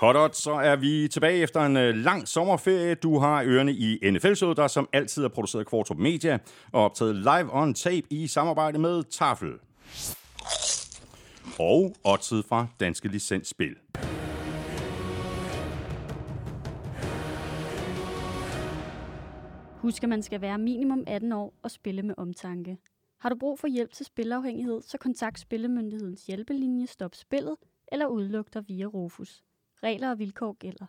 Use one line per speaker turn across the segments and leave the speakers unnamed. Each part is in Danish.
Hot så er vi tilbage efter en øh, lang sommerferie. Du har ørerne i nfl der som altid er produceret af Kvartrup Media og optaget live on tape i samarbejde med Tafel. Og oddset fra Danske Licensspil.
Husk, at man skal være minimum 18 år og spille med omtanke. Har du brug for hjælp til spilafhængighed, så kontakt Spillemyndighedens hjælpelinje Stop Spillet eller udluk dig via Rufus. Regler og vilkår gælder.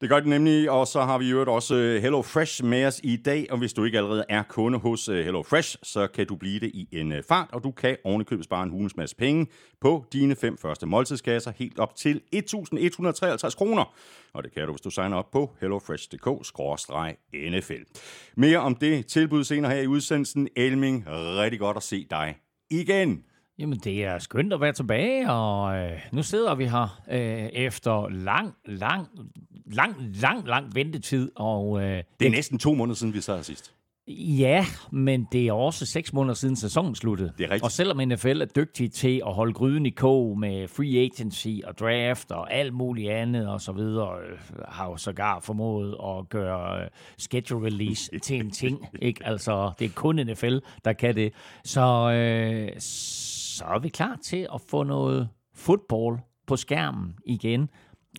Det gør det nemlig, og så har vi jo også øh, Hello Fresh med os i dag, og hvis du ikke allerede er kunde hos øh, Hello Fresh, så kan du blive det i en øh, fart, og du kan ovenikøbet spare en hulens masse penge på dine fem første måltidskasser helt op til 1.153 kroner. Og det kan du, hvis du signer op på hellofresh.dk-nfl. Mere om det tilbud senere her i udsendelsen. Elming, rigtig godt at se dig igen.
Jamen, det er skønt at være tilbage, og øh, nu sidder vi her øh, efter lang, lang, lang, lang, lang ventetid. Og, øh,
det er næsten to måneder siden, vi sad her sidst.
Ja, men det er også seks måneder siden sæsonen sluttede.
Det er rigtigt.
Og selvom NFL er dygtig til at holde gryden i kog med free agency og draft og alt muligt andet og så videre, øh, har jo sågar formået at gøre øh, schedule release til en ting. Ikke? Altså, det er kun NFL, der kan det. Så, øh, så er vi klar til at få noget fodbold på skærmen igen.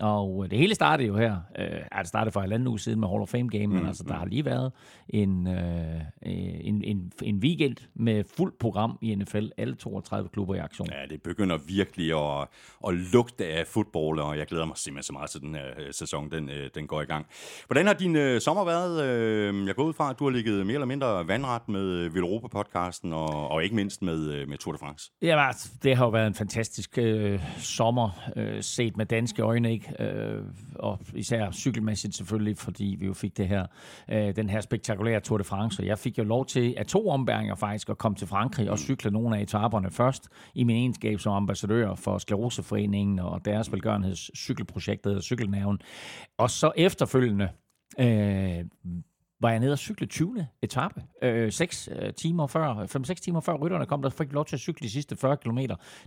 Og det hele startede jo her, øh, det startede for en anden uge siden med Hall of Fame Game, mm, men altså der har lige været en, øh, en, en, en weekend med fuld program i NFL, alle 32 klubber i aktion.
Ja, det begynder virkelig at, at lugte af fodbold, og jeg glæder mig simpelthen så meget til den her øh, sæson, den, øh, den går i gang. Hvordan har din øh, sommer været? Øh, jeg går ud fra, at du har ligget mere eller mindre vandret med Villeuropa-podcasten, og, og ikke mindst med, øh, med Tour de France.
Ja, det har jo været en fantastisk øh, sommer, øh, set med danske øjne, ikke? Øh, og især cykelmæssigt selvfølgelig, fordi vi jo fik det her, øh, den her spektakulære Tour de France. Jeg fik jo lov til at to ombæringer faktisk at komme til Frankrig og cykle nogle af etaperne først i min egenskab som ambassadør for Skleroseforeningen og deres velgørenheds cykelprojekt, der Cykelnerven. Og så efterfølgende øh, var jeg nede og cykle 20. etape. Øh, 6 øh, timer før, 5-6 timer før rytterne kom, der fik lov til at cykle de sidste 40 km.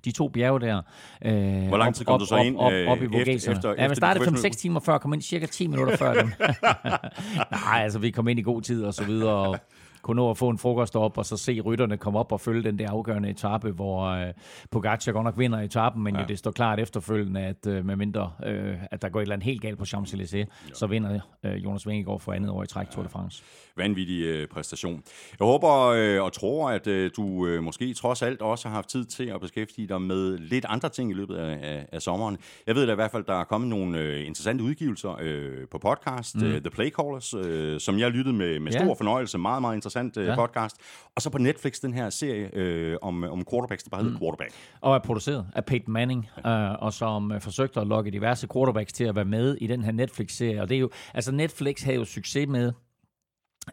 De to bjerge der.
Øh, Hvor lang tid kom op, du så ind?
Op, op, op, op i efter, efter, ja, vi startede 5-6 timer før, kom ind cirka 10 minutter før dem. Nej, altså vi kom ind i god tid og så videre. Og, kunne nå at få en frokost op, og så se rytterne komme op og følge den der afgørende etape, hvor øh, Pogacar godt nok vinder etappen, men ja. jo det står klart efterfølgende, at øh, med mindre, øh, at der går et eller andet helt galt på Champs-Élysées, så vinder øh, Jonas Vingegaard for andet år i træk Tour de France.
Vanvittig øh, præstation. Jeg håber øh, og tror, at øh, du øh, måske trods alt også har haft tid til at beskæftige dig med lidt andre ting i løbet af, af, af sommeren. Jeg ved da i hvert fald, der er kommet nogle øh, interessante udgivelser øh, på podcast, mm. The Playcallers, øh, som jeg lyttede med, med stor ja. fornøjelse. Meget, meget interessant øh, ja. podcast. Og så på Netflix den her serie øh, om, om quarterbacks, der bare hedder mm. Quarterback.
Og er produceret af Peyton Manning, ja. øh, og som øh, forsøgte at lokke diverse quarterbacks til at være med i den her Netflix-serie. Og det er jo, altså Netflix har jo succes med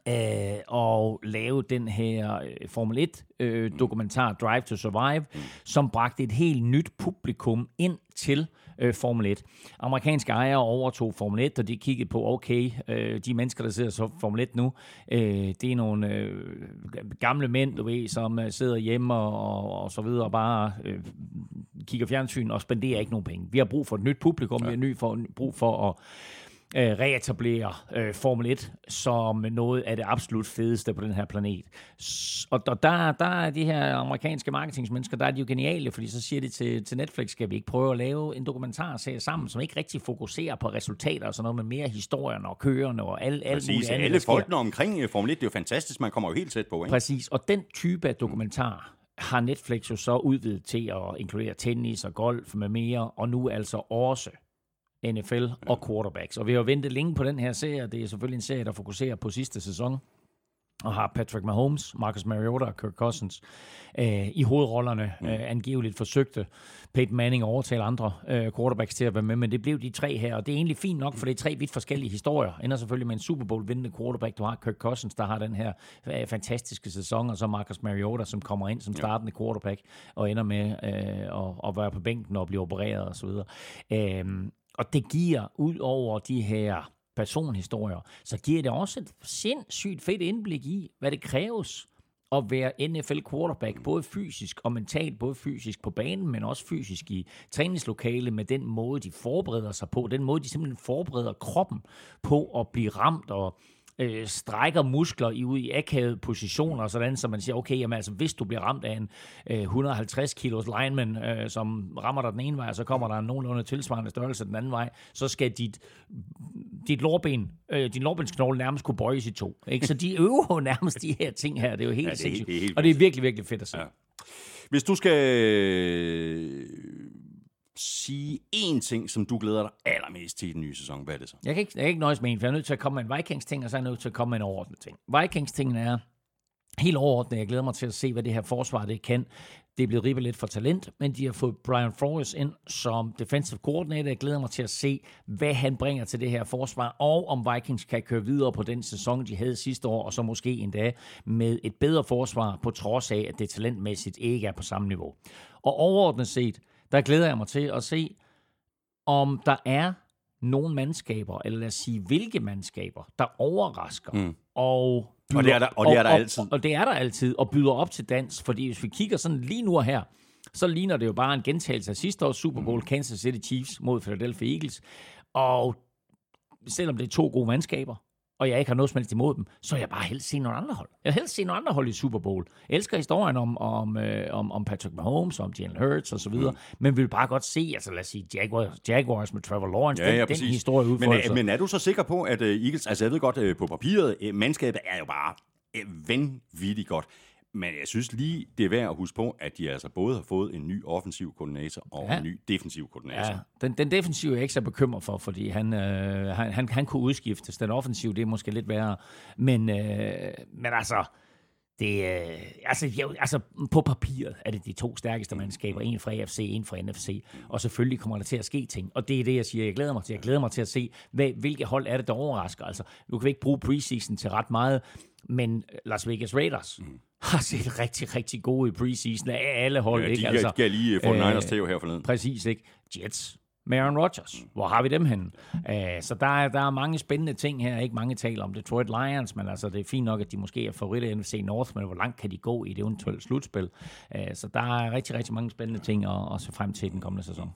øh, og lave den her øh, Formel 1 øh, dokumentar Drive to Survive, mm. som bragte et helt nyt publikum ind til øh, Formel 1. Amerikanske ejere overtog Formel 1, og de kiggede på, okay, øh, de mennesker, der sidder så Formel 1 nu, øh, det er nogle øh, gamle mænd, du ved, som øh, sidder hjemme og, og, og så videre, og bare øh, kigger fjernsyn og spenderer ikke nogen penge. Vi har brug for et nyt publikum, ja. vi har ny for, brug for at øh, reetablere øh, Formel 1 som noget af det absolut fedeste på den her planet. Og, og der, der er de her amerikanske marketingsmennesker, der er de jo geniale, fordi så siger de til, til Netflix, skal vi ikke prøve at lave en dokumentarserie sammen, som ikke rigtig fokuserer på resultater og sådan noget, men mere historien og kørende og alle, alle
mulige
andre,
alle folkene omkring øh, Formel 1, det er jo fantastisk, man kommer jo helt tæt på. Ikke?
Præcis, og den type af dokumentar, har Netflix jo så udvidet til at inkludere tennis og golf med mere, og nu altså også NFL og quarterbacks. Og vi har ventet længe på den her serie. Det er selvfølgelig en serie, der fokuserer på sidste sæson og har Patrick Mahomes, Marcus Mariota og Kirk Cousins øh, i hovedrollerne. Mm. Øh, angiveligt forsøgte Peyton Manning at overtale andre øh, quarterbacks til at være med, men det blev de tre her, og det er egentlig fint nok, for det er tre vidt forskellige historier. Ender selvfølgelig med en Super Bowl vindende quarterback. Du har Kirk Cousins, der har den her øh, fantastiske sæson, og så Marcus Mariota, som kommer ind som startende quarterback og ender med øh, at, at være på bænken og blive opereret osv. Øh, og det giver, ud over de her personhistorier, så giver det også et sindssygt fedt indblik i, hvad det kræves at være NFL quarterback, både fysisk og mentalt, både fysisk på banen, men også fysisk i træningslokale, med den måde, de forbereder sig på, den måde, de simpelthen forbereder kroppen på at blive ramt og øh, strækker muskler i, ud i akavede positioner, sådan så man siger, okay, jamen, altså, hvis du bliver ramt af en øh, 150 kilos lineman, øh, som rammer dig den ene vej, og så kommer der en nogenlunde tilsvarende størrelse den anden vej, så skal dit, dit lårben, øh, din lårbensknogle nærmest kunne bøjes i to. Ikke? Så de øver nærmest de her ting her. Det er jo helt ja, det er, sindssygt. Det er helt og det er virkelig, virkelig fedt at se. Ja.
Hvis du skal sige én ting, som du glæder dig allermest til i den nye sæson, hvad er det så?
Jeg kan ikke, jeg kan ikke nøjes med en, for jeg er nødt til at komme med en Vikings-ting, og så er jeg nødt til at komme med en overordnet ting. Vikings-tingen er helt overordnet. Jeg glæder mig til at se, hvad det her forsvar det kan. Det er blevet ribbet lidt for talent, men de har fået Brian Flores ind som defensive coordinator. Jeg glæder mig til at se, hvad han bringer til det her forsvar, og om Vikings kan køre videre på den sæson, de havde sidste år, og så måske endda med et bedre forsvar, på trods af, at det talentmæssigt ikke er på samme niveau. Og overordnet set, der glæder jeg mig til at se, om der er nogle mandskaber, eller lad os sige, hvilke mandskaber, der overrasker. Mm. Og,
byder, og det er der, og det er der og, altid.
Og, og det er der altid, og byder op til dans. Fordi hvis vi kigger sådan lige nu og her, så ligner det jo bare en gentagelse af sidste års Super Bowl, mm. Kansas City Chiefs mod Philadelphia Eagles. Og selvom det er to gode mandskaber, og jeg ikke har noget som helst imod dem, så jeg bare helst se nogle andre hold. Jeg vil helst se nogle andre hold i Super Bowl. Jeg elsker historien om, om, øh, om, om Patrick Mahomes, om Jalen Hurts og så videre, mm. men vil bare godt se, altså lad os sige, Jaguars, Jaguars med Trevor Lawrence, ja, ja, den, den historie
men, øh, men er du så sikker på, at uh, Eagles, altså jeg ved godt, uh, på papiret, uh, mandskabet er jo bare uh, vanvittigt godt. Men jeg synes lige, det er værd at huske på, at de altså både har fået en ny offensiv koordinator og ja. en ny defensiv koordinator. Ja,
den, den defensive er jeg ikke så bekymret for, fordi han, øh, han, han, han kunne udskiftes. Den offensive, det er måske lidt værre. Men, øh, men altså, det, øh, altså, jo, altså, på papiret er det de to stærkeste mandskaber. En fra AFC, en fra NFC. Og selvfølgelig kommer der til at ske ting. Og det er det, jeg siger, jeg glæder mig til. Jeg glæder mig til at se, hvad, hvilke hold er det, der overrasker. Altså, nu kan vi ikke bruge preseason til ret meget, men Las Vegas Raiders, mm har set rigtig, rigtig gode i preseason af alle hold. Ja, de
ikke? Altså, gav lige for øh, Niners til her forleden.
Præcis, ikke? Jets, med Aaron Rodgers. Mm. Hvor har vi dem henne? Uh, så der er, der er mange spændende ting her. Ikke mange taler om Detroit Lions, men altså, det er fint nok, at de måske er favoritter i NFC North, men hvor langt kan de gå i det eventuelle slutspil? Uh, så der er rigtig, rigtig mange spændende ting at, at se frem til den kommende sæson.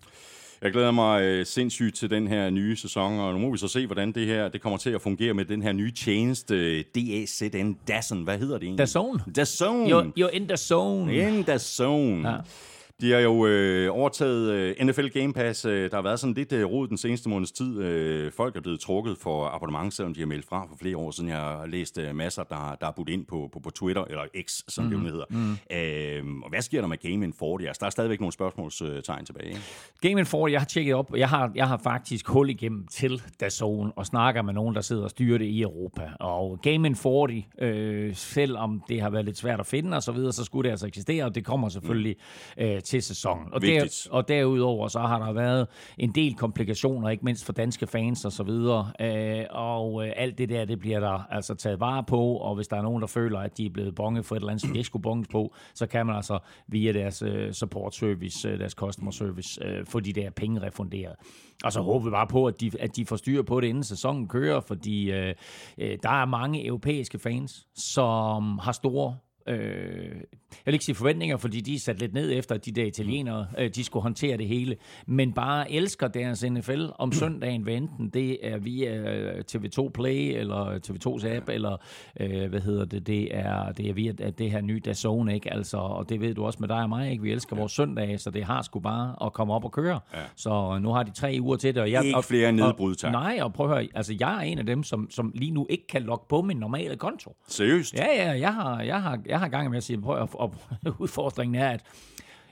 Jeg glæder mig øh, sindssygt til den her nye sæson, og nu må vi så se, hvordan det her det kommer til at fungere med den her nye tjeneste, øh, DAZN, DAZN, hvad hedder det egentlig?
DAZN.
DAZN.
You're, you're in the zone.
In the zone. Ja. De har jo øh, overtaget øh, NFL Game Pass. Øh, der har været sådan lidt øh, rod den seneste måneds tid. Øh, folk er blevet trukket for abonnement, selvom de har meldt fra for flere år siden. Jeg har læst øh, masser, der, der er budt ind på, på, på Twitter, eller X, som mm. det jo hedder. Mm. Øh, og hvad sker der med Game 40? Altså, der er stadigvæk nogle spørgsmålstegn tilbage. Ikke?
Game 40, jeg har tjekket op. Jeg har, jeg har faktisk hul igennem til DAZN og snakker med nogen, der sidder og styrer det i Europa. Og Game 40, øh, selvom det har været lidt svært at finde og så videre, så skulle det altså eksistere, og det kommer selvfølgelig mm. øh, til sæsonen. Og, der, og derudover så har der været en del komplikationer, ikke mindst for danske fans og så videre. Øh, og øh, alt det der, det bliver der altså taget vare på, og hvis der er nogen, der føler, at de er blevet bonget for et eller andet, som de ikke skulle bonges på, så kan man altså via deres øh, support service, øh, deres customer service, øh, få de der penge refunderet. Og så håber vi bare på, at de, at de får styr på det, inden sæsonen kører, fordi øh, øh, der er mange europæiske fans, som har store øh, jeg vil ikke sige forventninger, fordi de er sat lidt ned efter, at de der italienere, øh, de skulle håndtere det hele, men bare elsker deres NFL om søndagen, hvad enten det er via øh, TV2 Play, eller TV2's app, eller øh, hvad hedder det, det er, det er via det her nye DAZN, ikke? Altså, og det ved du også med dig og mig, ikke? Vi elsker ja. vores søndage, så det har sgu bare at komme op og køre. Ja. Så nu har de tre uger til det. Og
jeg, ikke flere nedbrud,
tak. Nej, og prøv at høre, altså jeg er en af dem, som, som lige nu ikke kan logge på min normale konto.
Seriøst?
Ja, ja, jeg har, jeg har, jeg har gang med at sige, prøv at, og udfordringen er, at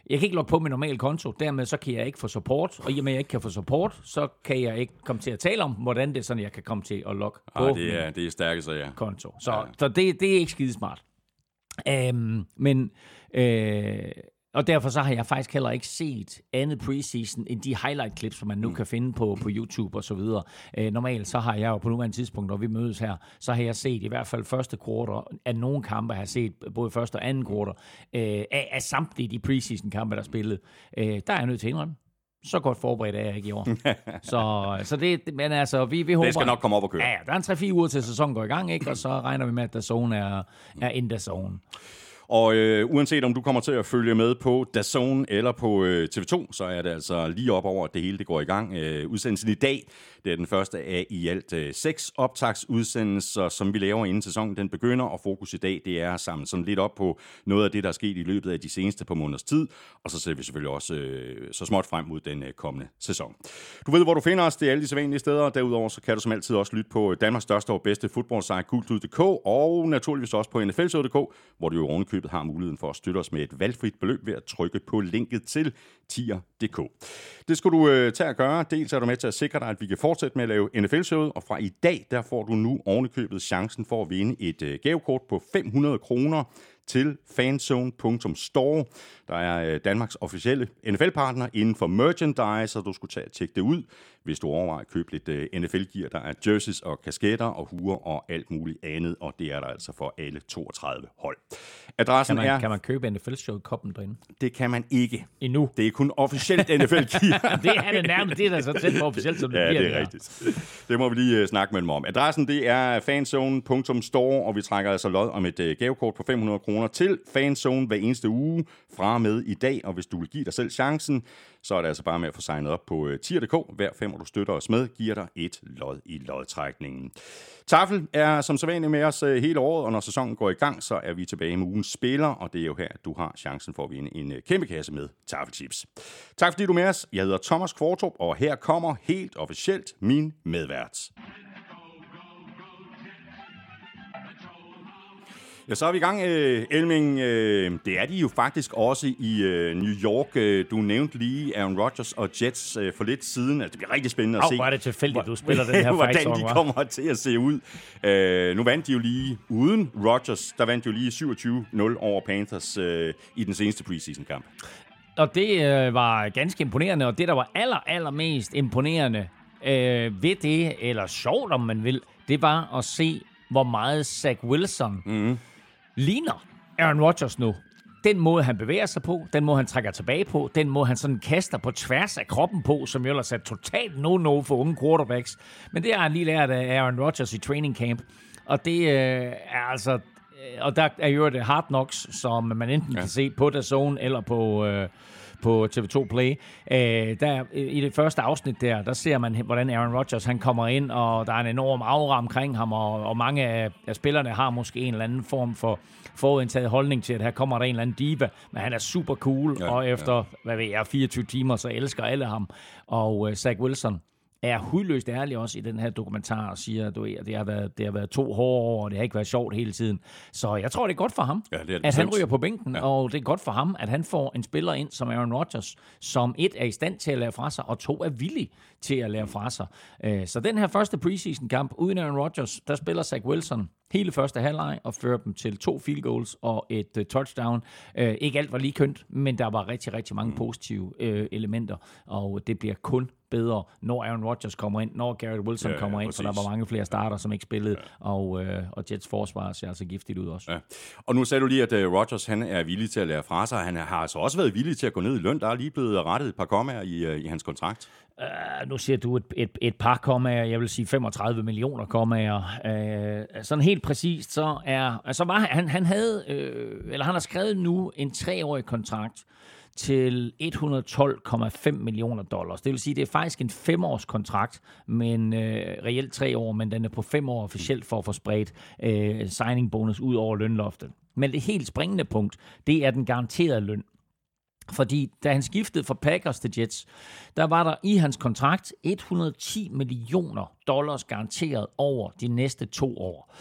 jeg kan ikke logge på min normale konto, dermed så kan jeg ikke få support, og i og med at jeg ikke kan få support, så kan jeg ikke komme til at tale om, hvordan det er sådan, jeg kan komme til at logge
på ah, det er, det er stærke, så ja.
konto. Så, ja. så det, det er ikke skidesmart. Um, men øh, og derfor så har jeg faktisk heller ikke set andet preseason end de highlight clips, som man nu mm. kan finde på, på YouTube og så videre. Øh, normalt så har jeg jo på nuværende tidspunkt, når vi mødes her, så har jeg set i hvert fald første kvartal af nogle kampe, har jeg set både første og anden kvartal, øh, af, af samtlige de preseason kampe, der er spillet. Øh, der er jeg nødt til at indrømme så godt forberedt er jeg ikke i år. så, så det, men altså, vi, vi håber...
Det skal nok komme op og køre.
Ja, der er en 3-4 uger til sæsonen går i gang, ikke? og så regner vi med, at der zone er, er in the zone.
Og øh, uanset om du kommer til at følge med på DAZN eller på øh, TV2, så er det altså lige op over, at det hele det går i gang. Øh, udsendelsen i dag, det er den første af i alt øh, seks optagsudsendelser, som vi laver inden sæsonen den begynder, og fokus i dag, det er at samle sådan lidt op på noget af det, der er sket i løbet af de seneste par måneders tid, og så ser vi selvfølgelig også øh, så småt frem mod den øh, kommende sæson. Du ved, hvor du finder os, det er alle de sædvanlige steder, derudover så kan du som altid også lytte på Danmarks største og bedste fodboldsejr, gultud.dk, og naturligvis også på nflshow.dk, hvor du jo købet har muligheden for at støtte os med et valgfrit beløb ved at trykke på linket til tier.dk. Det skal du øh, tage at gøre. Dels er du med til at sikre dig, at vi kan fortsætte med at lave NFL-showet, og fra i dag, der får du nu ovenikøbet chancen for at vinde et øh, gavekort på 500 kroner til fanzone.store. Der er øh, Danmarks officielle NFL-partner inden for merchandise, så du skulle tage og tjekke det ud, hvis du overvejer at købe lidt øh, NFL-gear. Der er jerseys og kasketter og huer og alt muligt andet, og det er der altså for alle 32 hold.
Adressen kan man, er... Kan man købe NFL-show-koppen derinde?
Det kan man ikke.
Endnu?
Det er kun officielt NFL-gear.
det er det nærmest. Det er da så tæt på officielt, som det
ja,
bliver.
det er rigtigt. Det må vi lige uh, snakke med dem om. Adressen det er fanzone.store, og vi trækker altså lod om et uh, gavekort på 500 kroner til Fanzone hver eneste uge fra med i dag. Og hvis du vil give dig selv chancen, så er det altså bare med at få signet op på tier.dk. Hver fem, du støtter os med, giver dig et lod i lodtrækningen. Tafel er som sædvanligt med os øh, hele året, og når sæsonen går i gang, så er vi tilbage med ugens spiller, og det er jo her, at du har chancen for at vinde en øh, kæmpe kasse med Tafelchips. Tak fordi du er med os. Jeg hedder Thomas Kvartrup, og her kommer helt officielt min medvært. Ja, så er vi i gang, øh, Elming. Øh, det er de jo faktisk også i øh, New York. Øh, du nævnte lige Aaron Rodgers og Jets øh, for lidt siden. Altså, det bliver rigtig spændende at se.
Hvor er det tilfældigt, du spiller den her
Hvordan de kommer til at se ud. Øh, nu vandt de jo lige uden Rodgers. Der vandt de jo lige 27-0 over Panthers øh, i den seneste preseason-kamp.
Og det øh, var ganske imponerende, og det, der var aller, aller mest imponerende øh, ved det, eller sjovt om man vil, det var at se, hvor meget Zach Wilson mm. Ligner Aaron Rodgers nu. Den måde, han bevæger sig på, den måde, han trækker tilbage på, den måde, han sådan kaster på tværs af kroppen på, som jo ellers er totalt no-no for unge quarterbacks. Men det har han lige lært af Aaron Rodgers i training camp. Og det øh, er altså... Og der er jo det Hard Knocks, som man enten ja. kan se på The Zone eller på... Øh, på TV2 Play. Øh, der, I det første afsnit der, der ser man, hvordan Aaron Rodgers han kommer ind, og der er en enorm aura omkring ham, og, og mange af, af spillerne har måske en eller anden form for forudindtaget holdning til, at her kommer der en eller anden diva, men han er super cool, ja, og efter, ja. hvad ved jeg, 24 timer, så elsker alle ham. Og uh, Zach Wilson, er hudløst ærlig også i den her dokumentar og siger, at det har, været, det har været to hårde år, og det har ikke været sjovt hele tiden. Så jeg tror, det er godt for ham, ja, det det at han ryger på bænken, ja. og det er godt for ham, at han får en spiller ind som Aaron Rodgers, som et er i stand til at lære fra sig, og to er villig til at lære fra sig. Øh, så den her første preseason-kamp uden Aaron Rodgers, der spiller Zach Wilson hele første halvleg og fører dem til to field goals og et uh, touchdown. Uh, ikke alt var lige kønt, men der var rigtig, rigtig mange positive uh, elementer, og det bliver kun bedre, når Aaron Rodgers kommer ind, når Garrett Wilson ja, kommer ja, ind, for der var mange flere starter, som ikke spillede, ja. og, øh, og Jets forsvar ser altså giftigt ud også. Ja.
Og nu sagde du lige, at uh, Rodgers han er villig til at lære fra sig. Han har altså også været villig til at gå ned i løn. Der er lige blevet rettet et par kommaer i, uh, i hans kontrakt.
Uh, nu siger du et, et, et par kommaer, jeg vil sige 35 millioner kommaer. Uh, sådan helt præcist, så er, altså var han, han havde, uh, eller han har skrevet nu en treårig kontrakt, til 112,5 millioner dollars. Det vil sige, det er faktisk en femårskontrakt, men øh, reelt tre år, men den er på fem år officielt for at få spredt øh, signing bonus ud over lønloftet. Men det helt springende punkt, det er den garanterede løn. Fordi da han skiftede fra Packers til Jets, der var der i hans kontrakt 110 millioner dollars garanteret over de næste to år.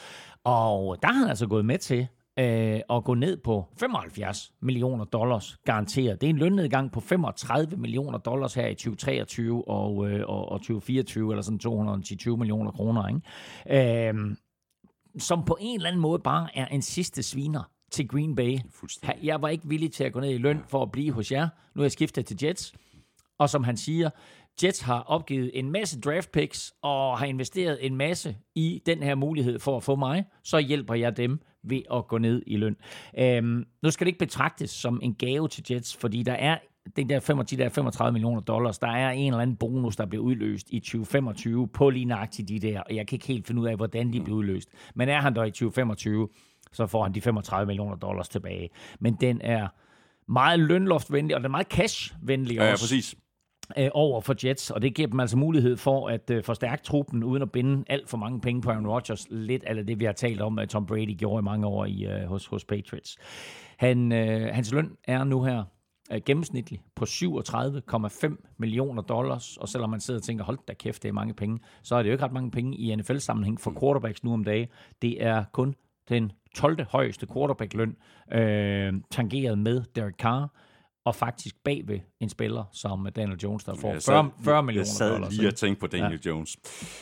Og der har han altså gået med til øh, at gå ned på 75 millioner dollars garanteret. Det er en lønnedgang på 35 millioner dollars her i 2023 og, øh, og, og 2024, eller sådan 220 millioner kroner. Ikke? Øh, som på en eller anden måde bare er en sidste sviner til Green Bay. Jeg var ikke villig til at gå ned i løn for at blive hos jer. Nu er jeg skiftet til Jets. Og som han siger, Jets har opgivet en masse draft picks og har investeret en masse i den her mulighed for at få mig. Så hjælper jeg dem ved at gå ned i løn. Øhm, nu skal det ikke betragtes som en gave til Jets, fordi der er den der 25, der 35 millioner dollars, der er en eller anden bonus, der bliver udløst i 2025 på lige nøjagtigt de der, og jeg kan ikke helt finde ud af, hvordan de bliver udløst. Men er han der i 2025, så får han de 35 millioner dollars tilbage. Men den er meget lønloftvenlig, og den er meget cashvenlig
Ja, ja,
også
præcis.
Øh, over for Jets, og det giver dem altså mulighed for at øh, forstærke truppen, uden at binde alt for mange penge på Aaron Rodgers. Lidt af det, vi har talt om, at Tom Brady gjorde i mange år i, øh, hos, hos Patriots. Han, øh, hans løn er nu her øh, gennemsnitlig på 37,5 millioner dollars, og selvom man sidder og tænker, hold da kæft, det er mange penge, så er det jo ikke ret mange penge i NFL-sammenhæng for quarterbacks nu om dagen. Det er kun den 12. højeste quarterback-løn, øh, tangeret med Derek Carr, og faktisk bagved en spiller som Daniel Jones, der får
Jeg
40, 40 millioner
Jeg sad
dollars.
lige og tænkte på Daniel ja. Jones.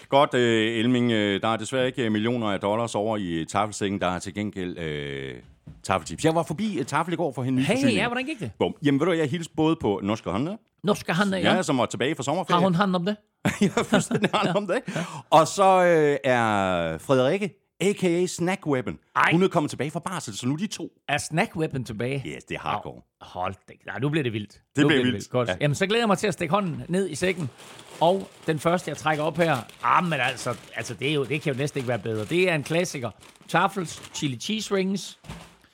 Godt, øh, Elming, øh, der er desværre ikke øh, millioner af dollars over i tafelsækken. Der er til gengæld øh, tafeltips. Jeg var forbi øh, tafel i går for hende nye
Hey, ja, hvordan gik det?
Bum. Jamen ved du, jeg hilste både på Norske Håndler,
Nu skal han,
ja.
ja.
som var tilbage fra
Har
sommerferie.
hun hand om det?
jeg har fuldstændig ja. om det. Og så øh, er Frederikke, a.k.a. Snack Weapon.
Ej.
Hun er kommet tilbage fra barsel, så nu er de to.
Er Snack Weapon tilbage?
Yes, det er hardcore.
Hold da. Nej, nu bliver det vildt. nu
bliver vildt.
Godt.
Ja.
Ja. Jamen, så glæder jeg mig til at stikke hånden ned i sækken. Og den første, jeg trækker op her, ah, men altså, altså det, er jo, det kan jo næsten ikke være bedre. Det er en klassiker. Tafels chili cheese rings.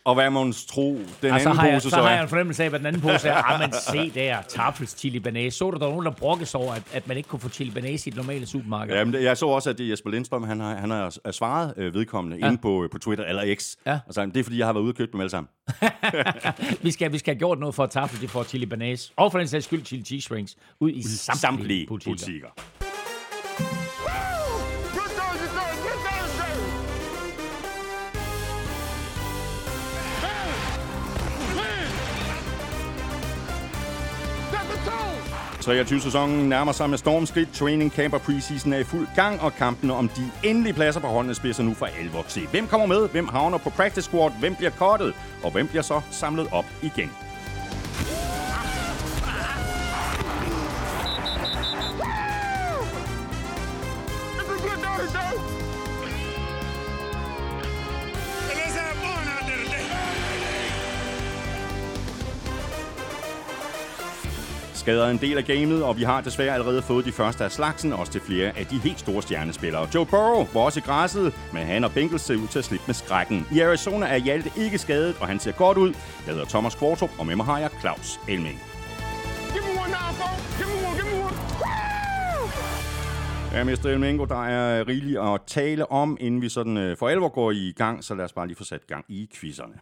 Og hvad må man tro, den
Og så
anden
har, jeg,
pose
så
så
har jeg en fornemmelse af, hvad den anden pose er. Ah, men se der, Tafels chili banase. Så der var nogen, der brokkes over, at, at man ikke kunne få chili banase i et normalt supermarked?
Jamen, jeg så også, at det er Jesper Lindstrøm, han har, han har svaret øh, vedkommende ja. inde på, på Twitter eller X.
Ja.
Altså, det er, fordi jeg har været ude og købt dem alle sammen.
Vi skal, vi skal have gjort noget for, at Tafel de får chili banase. Og for den sags skyld chili cheese rings. Ud i samtlige,
Samtlige
butikker.
butikker.
23
sæsonen nærmer sig med stormskridt. Training camp og preseason er i fuld gang, og kampene om de endelige pladser på holdene spidser nu for alvor til. Hvem kommer med? Hvem havner på practice squad? Hvem bliver kottet? Og hvem bliver så samlet op igen? Skader er en del af gamet, og vi har desværre allerede fået de første af slagsen, også til flere af de helt store stjernespillere. Joe Burrow var også i græsset, men han og Bengals ser ud til at slippe med skrækken. I Arizona er Hjalte ikke skadet, og han ser godt ud. Jeg hedder Thomas Kvartrup, og med mig har jeg Claus Elming.
Give me one now, folks. Give me one, give me one. Woo!
Ja, Mr. Elmingo, der er rigeligt at tale om, inden vi sådan øh, for alvor går i gang, så lad os bare lige få sat gang i quizzerne.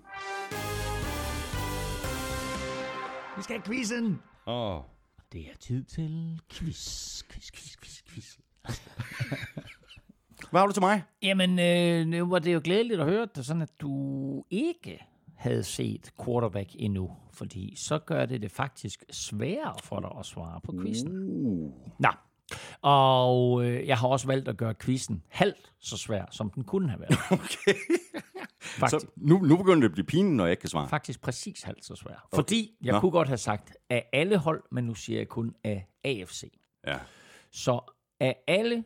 Vi skal have quizzen.
Åh, oh.
Det er tid til quiz, quiz, quiz, quiz, quiz.
Hvad har du til mig?
Jamen, øh, nu var det jo glædeligt at høre, det sådan, at du ikke havde set quarterback endnu, fordi så gør det det faktisk sværere for dig at svare på quizzen.
Uh.
Nå, og øh, jeg har også valgt at gøre quizzen halvt så svær, som den kunne have været.
Okay.
Faktisk,
Så nu, nu begynder det at blive pinligt, når jeg ikke kan svare.
faktisk præcis halvt så svær. Fordi jeg
Nå.
kunne godt have sagt af alle hold, men nu siger jeg kun af AFC.
Ja.
Så af alle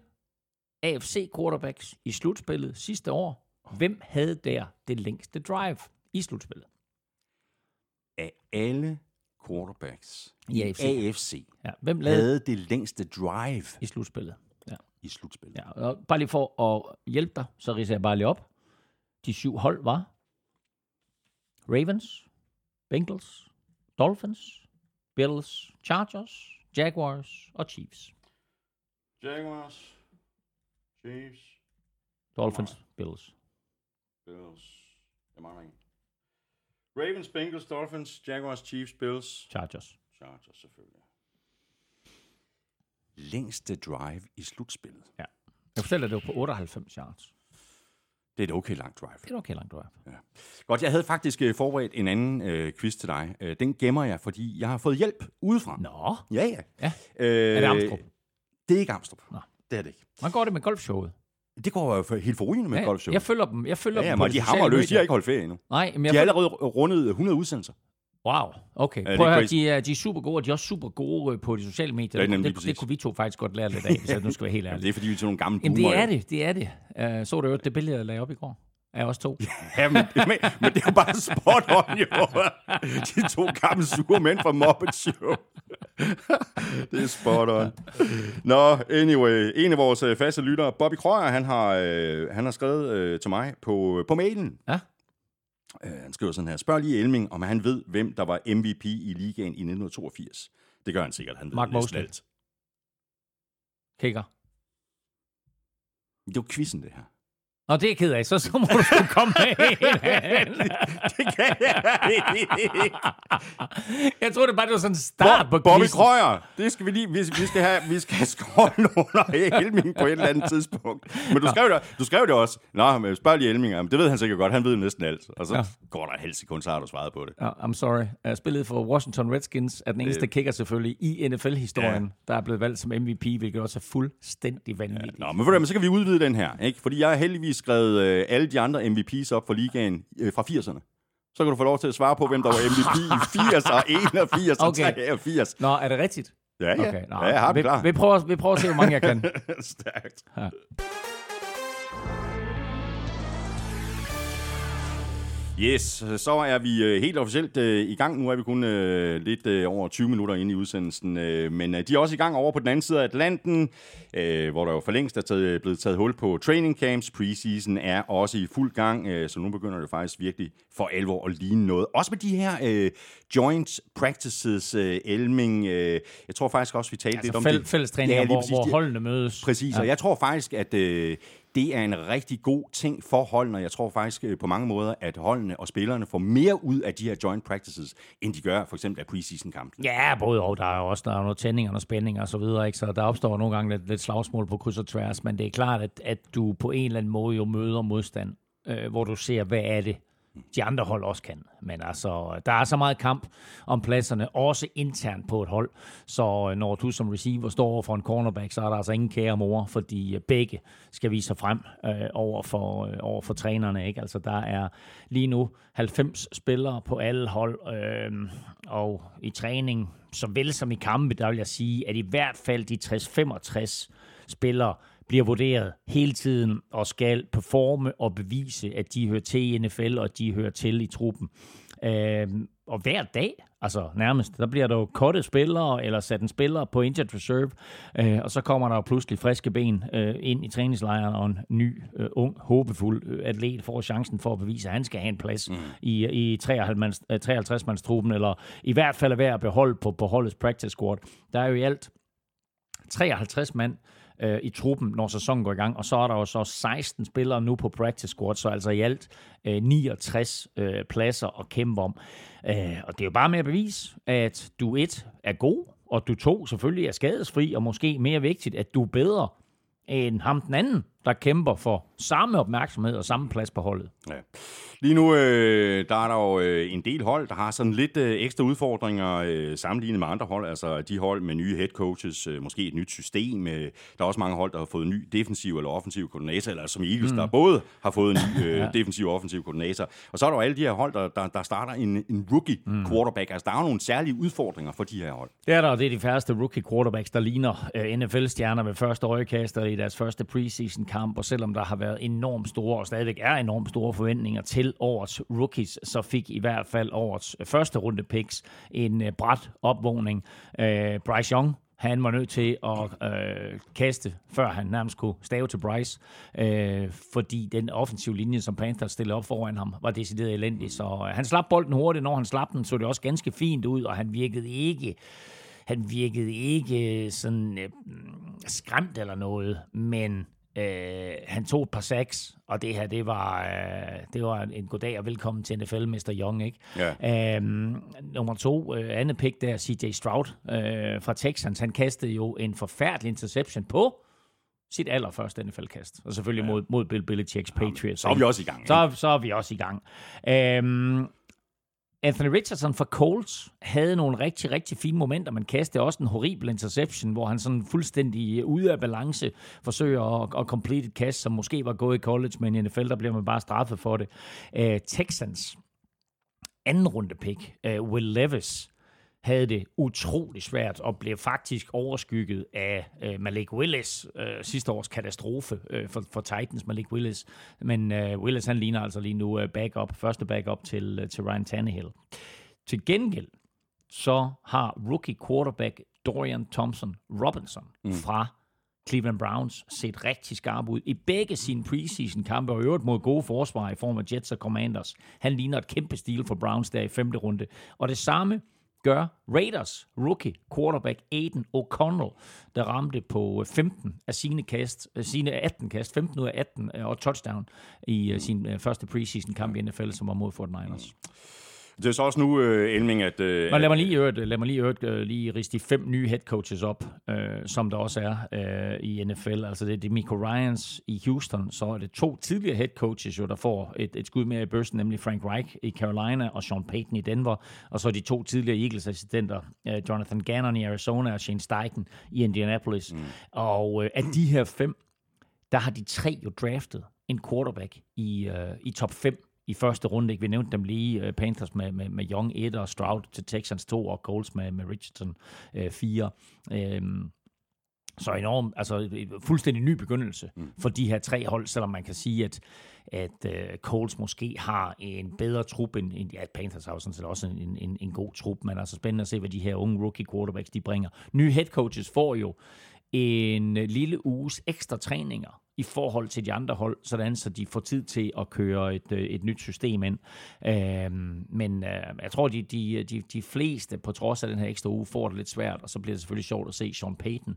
AFC quarterbacks i slutspillet sidste år, hvem havde der det længste drive i slutspillet?
Af alle quarterbacks
I AFC.
AFC
Ja, hvem lavede
havde det længste drive
i slutspillet? Ja.
i slutspillet.
ja. Og bare lige for at hjælpe dig, så ridser jeg bare lige op. De syv hold var Ravens, Bengals, Dolphins, Bills, Chargers, Jaguars og Chiefs.
Jaguars, Chiefs,
Dolphins, Bills.
Bills. Jeg mangler en. Ravens, Bengals, Dolphins, Jaguars, Chiefs, Bills,
Chargers.
Chargers selvfølgelig. Længste drive i slutspillet.
Ja. Jeg fortæller, at det var på 98 yards.
Det er et okay langt drive.
Det er okay langt drive.
Godt, jeg havde faktisk øh, forberedt en anden øh, quiz til dig. Øh, den gemmer jeg, fordi jeg har fået hjælp udefra.
Nå,
Ja, ja.
Ja.
Øh,
er det Amstrup?
Det er ikke Amstrup.
Nå.
Det er det ikke.
Hvordan går det med golfshowet?
Det går jo helt forrygende med ja, golfshow.
jeg følger dem. Jeg følger
Ja, ja,
dem på
men
de
de hammer løs. De har ikke holdt ferie endnu.
Nej, men
De
jeg
har
følger...
allerede rundet 100 udsendelser.
Wow, okay. Prøv at høre, de er, de er super gode, og de er også super gode øh, på de sociale medier.
Det
det, det kunne vi to faktisk godt lære lidt af, hvis jeg nu skal være helt ærlig.
det er fordi, vi er sådan nogle gamle
Jamen,
boomer.
det er det, det er det. Uh, så du jo det billede, jeg lagde op i går af os to.
Ja, men, men, men det er jo bare spot on, jo. De to gamle sure mænd fra Muppet Show. det er spot on. Nå, anyway. En af vores øh, faste lyttere, Bobby Krøyer, han har, øh, han har skrevet øh, til mig på, på mailen.
Ja.
Øh, han skriver sådan her. Spørg lige Elming, om han ved, hvem der var MVP i ligaen i 1982. Det gør han sikkert. Han ved
Mark Mosley. Kicker.
Det var quizzen, det her.
Nå, det er ked af. Så, så må du sgu komme med en anden.
det kan jeg ikke.
Jeg troede det bare, det var sådan en start på
Bobby
quizzen.
Krøyer, det skal vi lige, vi, vi skal have, vi skal have skåret under Elming på et eller andet tidspunkt. Men du skrev det, du skrev det også. Nå, men spørg lige Elming, Jamen, det ved han sikkert godt, han ved næsten alt. Og så
Ja.
ja. går der en halv sekund, så har du svaret på det.
Ja, I'm sorry. Jeg spillede for Washington Redskins, er den eneste kicker selvfølgelig i NFL-historien, ja. der er blevet valgt som MVP, hvilket også er fuldstændig vanvittigt.
Nå, men, du hvad, men så kan vi udvide den her, ikke? Fordi jeg har heldigvis skrevet øh, alle de andre MVP's op for ligaen øh, fra 80'erne. Så kan du få lov til at svare på, hvem der var MVP i 80 og 81 og
Okay.
83.
Nå, er det rigtigt?
Ja, ja.
Okay, nå,
ja jeg har
vi,
klar.
vi, prøver, vi prøver at se, hvor mange jeg kan.
Stærkt.
Ja.
Yes, så er vi øh, helt officielt øh, i gang. Nu er vi kun øh, lidt over 20 minutter inde i udsendelsen, men de er også i gang over på den anden side af Atlanten, hvor der jo for længst er taget, blevet taget hul på training camps. Preseason er også i fuld gang, så nu begynder det faktisk virkelig for alvor at ligne noget. Også med de her øh, joint practices, øh, Elming. Øh, jeg tror faktisk også, vi talte
Altså
lidt om
fæl,
det.
fællestræninger,
lige
hvor,
præcis.
hvor
De-
holdene mødes.
Præcis, ja. og jeg tror faktisk, at øh, det er en rigtig god ting for holdene, og jeg tror faktisk øh, på mange måder, at holdene og spillerne får mere ud af de her joint practices, end de gør for eksempel af preseason-kampen.
Ja, både og. Der er jo også der er noget tænding og noget spænding og så videre, ikke? så der opstår nogle gange lidt, lidt slagsmål på kryds og tværs, men det er klart, at, at du på en eller anden måde jo møder modstand, øh, hvor du ser, hvad er det, de andre hold også kan. Men altså, der er så meget kamp om pladserne, også internt på et hold. Så øh, når du som receiver står over for en cornerback, så er der altså ingen kære mor, fordi øh, begge skal vise sig frem øh, over, for, øh, over for trænerne. Ikke? Altså, der er lige nu 90 spillere på alle hold, øh, og i træning, såvel som i kampe, der vil jeg sige, at i hvert fald de 60-65 spillere bliver vurderet hele tiden og skal performe og bevise, at de hører til i NFL, og at de hører til i truppen. Øhm, og hver dag, altså nærmest, der bliver der jo kottet spillere, eller sat en spiller på injured reserve, øh, og så kommer der jo pludselig friske ben øh, ind i træningslejren, og en ny, øh, ung, håbefuld øh, atlet får chancen for at bevise, at han skal have en plads mm. i, i 53-mands, øh, 53-mandstruppen, eller i hvert fald er værd at beholde på, på holdets practice squad. Der er jo i alt 53 mand øh, Øh, i truppen, når sæsonen går i gang, og så er der jo så 16 spillere nu på practice squad, så altså i alt øh, 69 øh, pladser at kæmpe om. Øh, og det er jo bare med at bevise, at du et er god, og du to selvfølgelig er skadesfri, og måske mere vigtigt, at du er bedre end ham den anden, der kæmper for samme opmærksomhed og samme plads på holdet.
Ja. Lige nu øh, der er der jo øh, en del hold, der har sådan lidt øh, ekstra udfordringer øh, sammenlignet med andre hold. Altså de hold med nye head coaches, øh, måske et nyt system. Øh, der er også mange hold, der har fået ny defensiv eller offensiv koordinator, eller som Eagles, mm. der både har fået en ny øh, defensiv og offensiv koordinator. Og så er der jo alle de her hold, der, der, der starter en, en rookie mm. quarterback. Altså der er jo nogle særlige udfordringer for de her hold.
Det er der, og det er de færreste rookie quarterbacks, der ligner øh, NFL-stjerner ved første øjekast i deres første preseason kamp, og selvom der har været enormt store, og stadigvæk er enormt store forventninger til årets rookies, så fik i hvert fald årets første runde picks en øh, bræt opvågning. Øh, Bryce Young, han var nødt til at øh, kaste, før han nærmest kunne stave til Bryce, øh, fordi den offensive linje, som Panthers stillede op foran ham, var decideret elendig. Så øh, han slap bolden hurtigt, når han slap den, så det også ganske fint ud, og han virkede ikke han virkede ikke sådan øh, skræmt eller noget, men øh, han tog et par sacks, og det her, det var, øh, det var en goddag og velkommen til NFL, Mr. Young, ikke?
Ja.
Øhm, nummer to, øh, andet pick der, CJ Stroud øh, fra Texans, han kastede jo en forfærdelig interception på sit allerførste NFL-kast. Og selvfølgelig ja. mod, mod Bill Belichick's Patriots.
Så er vi også i gang. ikke?
Så, så er vi også i gang. Øhm, Anthony Richardson fra Colts havde nogle rigtig, rigtig fine momenter, men kastede også en horribel interception, hvor han sådan fuldstændig øh, ude af balance forsøger at, at complete et kast, som måske var gået i college, men i NFL, der bliver man bare straffet for det. Uh, Texans anden runde pick, uh, Will Levis, havde det utrolig svært og blev faktisk overskygget af øh, Malik Willis, øh, sidste års katastrofe øh, for, for Titans, Malik Willis. Men øh, Willis han ligner altså lige nu øh, backup, første backup til, øh, til Ryan Tannehill. Til gengæld så har rookie quarterback Dorian Thompson Robinson mm. fra Cleveland Browns set rigtig skarp ud i begge sine preseason-kampe, og i øvrigt mod gode forsvar i form af Jets og Commanders. Han ligner et kæmpe stil for Browns der i femte runde. Og det samme gør Raiders rookie quarterback Aiden O'Connell, der ramte på øh, 15 af sine, kast, øh, sine 18 kast, 15 ud af 18 øh, og touchdown i sin første preseason kamp i NFL, som var mod 49ers.
Det er så også nu, øh, Elming, at... Øh,
Men lad mig lige, øvrigt, lad mig lige, øvrigt, øh, lige riste de fem nye head coaches op, øh, som der også er øh, i NFL. Altså det er Demico Ryans i Houston, så er det to tidligere head coaches, jo, der får et, et skud mere i børsen, nemlig Frank Reich i Carolina og Sean Payton i Denver. Og så er de to tidligere Eagles-assistenter, øh, Jonathan Gannon i Arizona og Shane Steichen i Indianapolis. Mm. Og øh, af de her fem, der har de tre jo draftet en quarterback i, øh, i top 5 i første runde. Ikke? Vi nævnte dem lige, uh, Panthers med, med, med Young 1 og Stroud til Texans 2 og Colts med, med Richardson uh, 4. Um, så enormt, altså fuldstændig ny begyndelse mm. for de her tre hold, selvom man kan sige, at, at uh, Colts måske har en bedre trup end, end ja, Panthers har jo sådan set også en, en, en god trup, men altså spændende at se, hvad de her unge rookie quarterbacks, de bringer. Nye head coaches får jo en lille uges ekstra træninger i forhold til de andre hold, sådan så de får tid til at køre et, øh, et nyt system ind. Øhm, men øh, jeg tror, de, de, de, de fleste, på trods af den her ekstra uge, får det lidt svært, og så bliver det selvfølgelig sjovt at se Sean Payton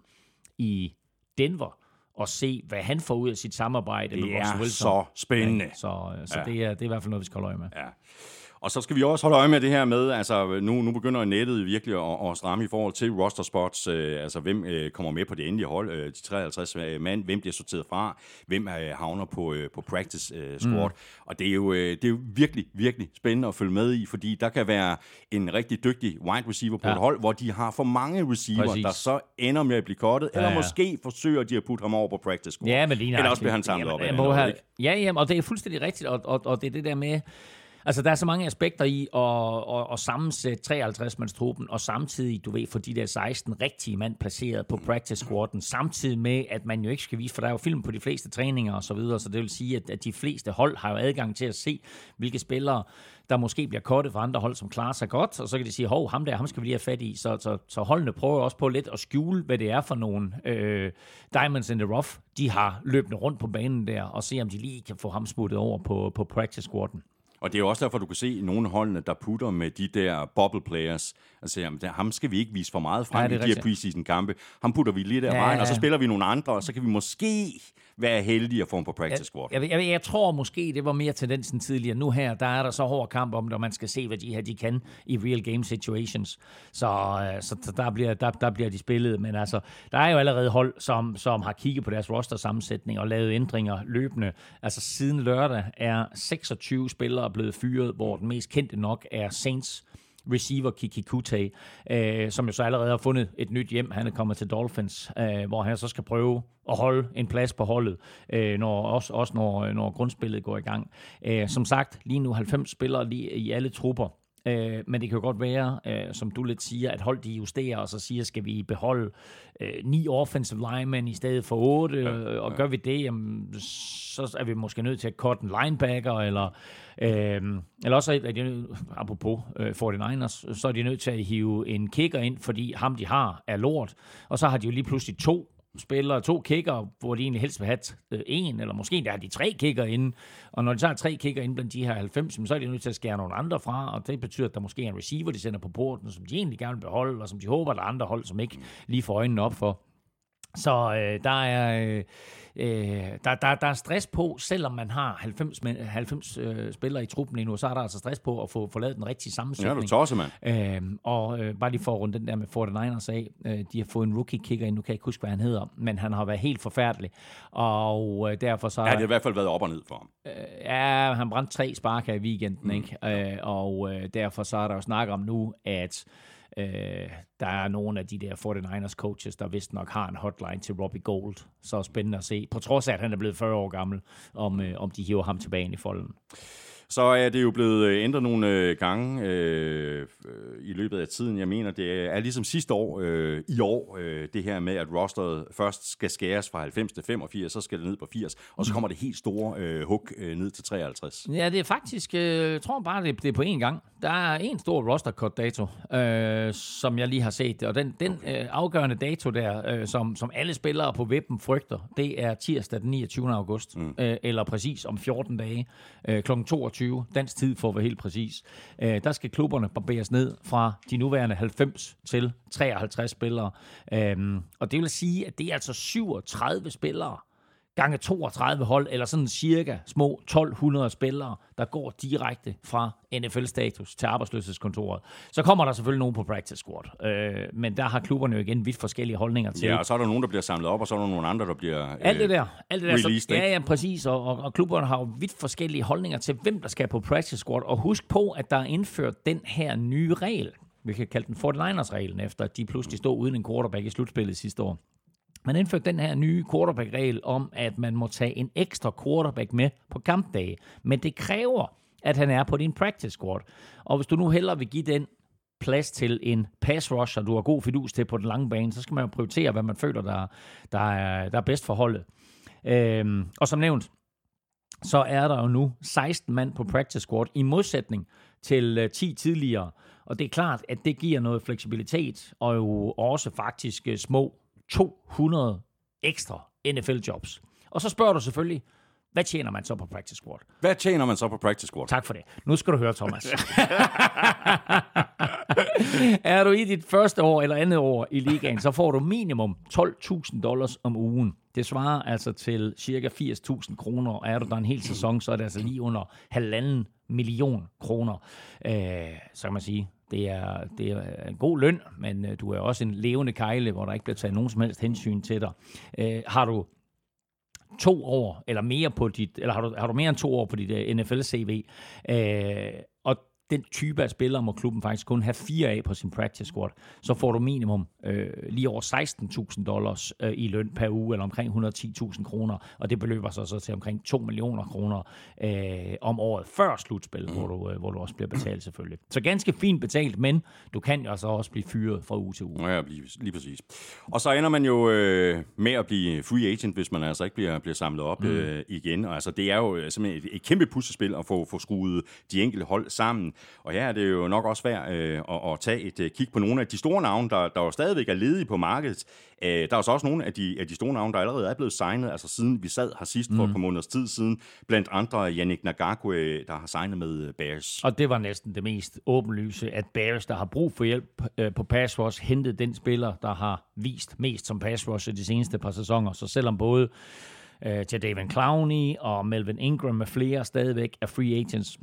i Denver, og se, hvad han får ud af sit samarbejde
det
med Russell Wilson.
så spændende.
Ja, så så ja. det, er, det er i hvert fald noget, vi skal holde øje med.
Ja. Og så skal vi også holde øje med det her med, altså nu, nu begynder nettet virkelig at, at stramme i forhold til roster spots, øh, altså hvem øh, kommer med på det endelige hold, øh, de 53 øh, mand, hvem bliver sorteret fra, hvem øh, havner på, øh, på practice øh, squad. Mm. Og det er, jo, øh, det er jo virkelig, virkelig spændende at følge med i, fordi der kan være en rigtig dygtig wide receiver på ja. et hold, hvor de har for mange receiver, Præcis. der så ender med at blive kottet, ja, eller måske forsøger de at putte ham over på practice squad.
Ja, men
Eller også bliver han samlet
jamen,
op.
Jamen,
noget,
her, ja, jamen, og det er fuldstændig rigtigt, og, og, og det er det der med, Altså, der er så mange aspekter i at, at, at sammensætte 53-mandstruppen, og samtidig, du ved, få de der 16 rigtige mand placeret på practice squaden, samtidig med, at man jo ikke skal vise, for der er jo film på de fleste træninger og så videre, så det vil sige, at, at de fleste hold har jo adgang til at se, hvilke spillere, der måske bliver kottet fra andre hold, som klarer sig godt, og så kan de sige, hov, ham der, ham skal vi lige have fat i. Så, så, så holdene prøver også på lidt at skjule, hvad det er for nogle øh, diamonds in the rough, de har løbende rundt på banen der, og se, om de lige kan få ham smuttet over på, på practice squaden.
Og det er også derfor, du kan se nogle holdene, der putter med de der bubble players, og siger, jamen, ham skal vi ikke vise for meget frem ja, i de her preseason kampe. Ham putter vi lige der ja, vejen, og så spiller vi nogle andre, og så kan vi måske være heldige at få ham på practice squad.
Jeg, jeg, jeg, jeg tror måske, det var mere tendensen tidligere. Nu her, der er der så hård kamp om det, og man skal se, hvad de her de kan i real game situations. Så, øh, så der, bliver, der, der bliver de spillet. Men altså, der er jo allerede hold, som, som har kigget på deres roster-sammensætning og lavet ændringer løbende. Altså siden lørdag er 26 spillere blevet fyret, hvor den mest kendte nok er Saints receiver Kiki Kute, øh, som jo så allerede har fundet et nyt hjem. Han er kommet til Dolphins, øh, hvor han så skal prøve at holde en plads på holdet, øh, når, også, også når, når grundspillet går i gang. Øh, som sagt, lige nu 90 spillere lige i alle trupper. Øh, men det kan jo godt være, øh, som du lidt siger, at hold de justerer, og så siger, skal vi beholde øh, ni offensive linemen i stedet for otte, ja, ja. og gør vi det, jamen, så er vi måske nødt til at cut en linebacker, eller, øh, eller også er de, apropos øh, 49ers, så er de nødt til at hive en kicker ind, fordi ham de har er lort, og så har de jo lige pludselig to spillere, to kicker, hvor de egentlig helst vil have øh, en, eller måske der har de tre kicker inde. Og når de tager tre kicker inde blandt de her 90, så er de nødt til at skære nogle andre fra, og det betyder, at der måske er en receiver, de sender på porten, som de egentlig gerne vil beholde, og som de håber, der er andre hold, som ikke lige får øjnene op for. Så øh, der er... Øh, øh, der, der, der er stress på, selvom man har 90, 90 øh, spillere i truppen endnu, så er der altså stress på at få, få lavet den rigtige sammensætning.
Ja, du tosser, mand.
Øh, og øh, bare lige for at runde den der med 49ers af, øh, de har fået en rookie-kicker ind, nu kan jeg ikke huske, hvad han hedder, men han har været helt forfærdelig, og øh, derfor så...
Ja, det har i hvert fald været op og ned for ham.
Øh, ja, han brændte tre sparker i weekenden, mm. ikke? Øh, og øh, derfor så er der jo snak om nu, at Øh, der er nogle af de der 49ers coaches, der vist nok har en hotline til Robbie Gold. Så spændende at se, på trods af, at han er blevet 40 år gammel, om, øh, om de hiver ham tilbage ind i folden.
Så er det jo blevet øh, ændret nogle øh, gange øh, i løbet af tiden. Jeg mener, det er ligesom sidste år, øh, i år, øh, det her med, at rosteret først skal skæres fra 90 til 85, så skal det ned på 80, og så kommer det helt store øh, hug øh, ned til 53.
Ja, det er faktisk, øh, jeg tror bare, det, det er på én gang. Der er en stor roster cut dato, øh, som jeg lige har set, og den, den øh, afgørende dato der, øh, som, som alle spillere på vippen frygter, det er tirsdag den 29. august, mm. øh, eller præcis om 14 dage, øh, kl. 22, dansk tid for at være helt præcis. Øh, der skal klubberne barberes ned fra de nuværende 90 til 53 spillere, øh, og det vil sige, at det er altså 37 spillere, gange 32 hold, eller sådan cirka små 1200 spillere, der går direkte fra NFL-status til arbejdsløshedskontoret. Så kommer der selvfølgelig nogen på practice squad, øh, men der har klubberne jo igen vidt forskellige holdninger til.
Ja, og så er der nogen, der bliver samlet op, og så er der nogle andre, der bliver øh,
Alt det der. Alt det der.
released,
Så, ja, ja, præcis. Og, og, og klubberne har jo vidt forskellige holdninger til, hvem der skal på practice squad. Og husk på, at der er indført den her nye regel. Vi kan kalde den 49ers-reglen, efter at de pludselig stod uden en quarterback i slutspillet sidste år. Man indførte den her nye quarterback-regel om, at man må tage en ekstra quarterback med på kampdage. Men det kræver, at han er på din practice squad. Og hvis du nu hellere vil give den plads til en pass rusher, du har god fidus til på den lange bane, så skal man jo prioritere, hvad man føler, der, der, er, der er bedst for holdet. Øhm, og som nævnt, så er der jo nu 16 mand på practice squad, i modsætning til øh, 10 tidligere. Og det er klart, at det giver noget fleksibilitet, og jo også faktisk øh, små 200 ekstra NFL-jobs. Og så spørger du selvfølgelig, hvad tjener man så på practice squad?
Hvad tjener man så på practice squad?
Tak for det. Nu skal du høre, Thomas. er du i dit første år eller andet år i ligaen, så får du minimum 12.000 dollars om ugen. Det svarer altså til cirka 80.000 kroner, og er du der en hel sæson, så er det altså lige under halvanden million kroner. Øh, så kan man sige, det er, det er en god løn, men øh, du er også en levende kejle, hvor der ikke bliver taget nogen som helst hensyn til dig. Øh, har du to år eller mere på dit, eller har du, har du mere end to år på dit uh, NFL-CV, øh, den type af spillere må klubben faktisk kun have fire af på sin practice squad, så får du minimum øh, lige over 16.000 dollars øh, i løn per uge, eller omkring 110.000 kroner, og det beløber sig så til omkring 2 millioner kroner øh, om året før slutspil, hvor du, øh, hvor du også bliver betalt selvfølgelig. Så ganske fint betalt, men du kan jo altså også blive fyret fra uge til uge.
Ja, lige, lige præcis. Og så ender man jo øh, med at blive free agent, hvis man altså ikke bliver, bliver samlet op mm. øh, igen. Og altså, det er jo simpelthen et, et kæmpe puslespil at få, få skruet de enkelte hold sammen. Og her er det jo nok også værd øh, at, at tage et øh, kig på nogle af de store navne, der, der jo stadigvæk er ledige på markedet. Øh, der er så også nogle af de, af de store navne, der allerede er blevet signet, altså siden vi sad her sidst for mm. et par måneders tid siden. Blandt andre Yannick Nagakwe, der har signet med Bears.
Og det var næsten det mest åbenlyse, at Bears, der har brug for hjælp øh, på pass rush, hentede den spiller, der har vist mest som pass rush de seneste par sæsoner. Så selvom både øh, til David Clowney og Melvin Ingram med flere stadigvæk er free agents,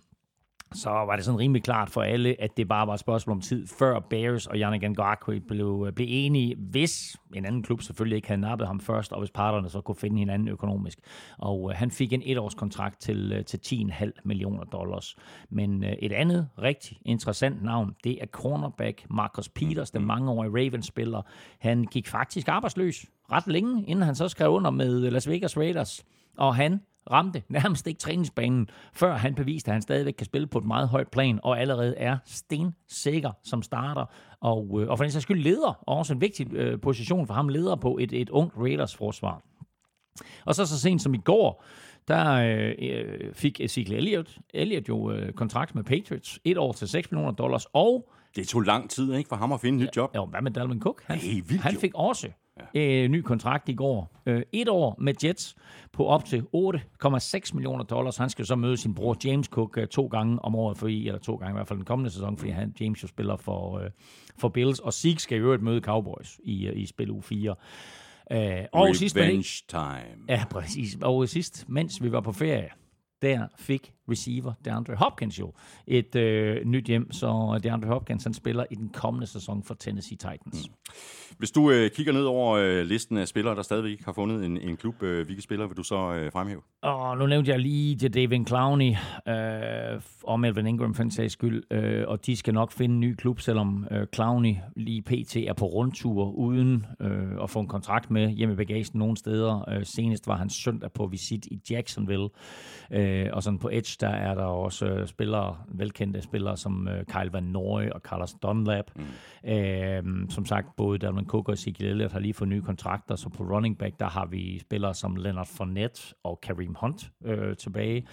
så var det sådan rimelig klart for alle, at det bare var et spørgsmål om tid, før Bears og Yannick Ngakwe blev, blev enige, hvis en anden klub selvfølgelig ikke havde nappet ham først, og hvis parterne så kunne finde hinanden økonomisk. Og uh, han fik en etårskontrakt til, uh, til 10,5 millioner dollars. Men uh, et andet rigtig interessant navn, det er cornerback Marcus Peters, den mangeårige Ravens-spiller. Han gik faktisk arbejdsløs ret længe, inden han så skrev under med Las Vegas Raiders. Og han ramte nærmest ikke træningsbanen, før han beviste, at han stadigvæk kan spille på et meget højt plan, og allerede er stensikker som starter, og, øh, og for den sags skyld leder, og også en vigtig øh, position for ham, leder på et, et ungt Raiders forsvar. Og så så sent som i går, der øh, fik Ezekiel Elliott, Elliott jo øh, kontrakt med Patriots, et år til 6 millioner dollars, og...
Det tog lang tid, ikke, for ham at finde et nyt job.
Jo, hvad med Dalvin Cook? Han,
er vildt,
han
jo.
fik også øh, ny kontrakt i går. Øh, et år med Jets på op til 8,6 millioner dollars. Han skal så møde sin bror James Cook øh, to gange om året, fordi, eller to gange i hvert fald den kommende sæson, fordi han, James jo spiller for, øh, for Bills, og Zeke skal i øvrigt møde Cowboys i, øh, i spil u 4. Øh, og sidst, men
Revenge time.
ja, præcis. Og sidst, mens vi var på ferie, der fik receiver DeAndre Hopkins jo et øh, nyt hjem, så DeAndre Hopkins han spiller i den kommende sæson for Tennessee Titans. Mm.
Hvis du øh, kigger ned over øh, listen af spillere, der stadigvæk ikke har fundet en, en klub, øh, hvilke spillere vil du så øh, fremhæve?
Og nu nævnte jeg lige til David Clowney øh, og Melvin Ingram for en sags skyld, øh, og de skal nok finde en ny klub, selvom øh, Clowney lige pt. er på rundtur uden øh, at få en kontrakt med hjemme i bagagen nogle steder. Øh, senest var han søndag på visit i Jacksonville, øh, og sådan på edge der er der også øh, spillere, velkendte spillere som øh, Kyle Van Noy og Carlos Dunlap. Mm. Øh, som sagt, både Dalvin Cook og Ezekiel Elliott har lige fået nye kontrakter, så på running back, der har vi spillere som Leonard Fournette og Kareem Hunt øh, tilbage.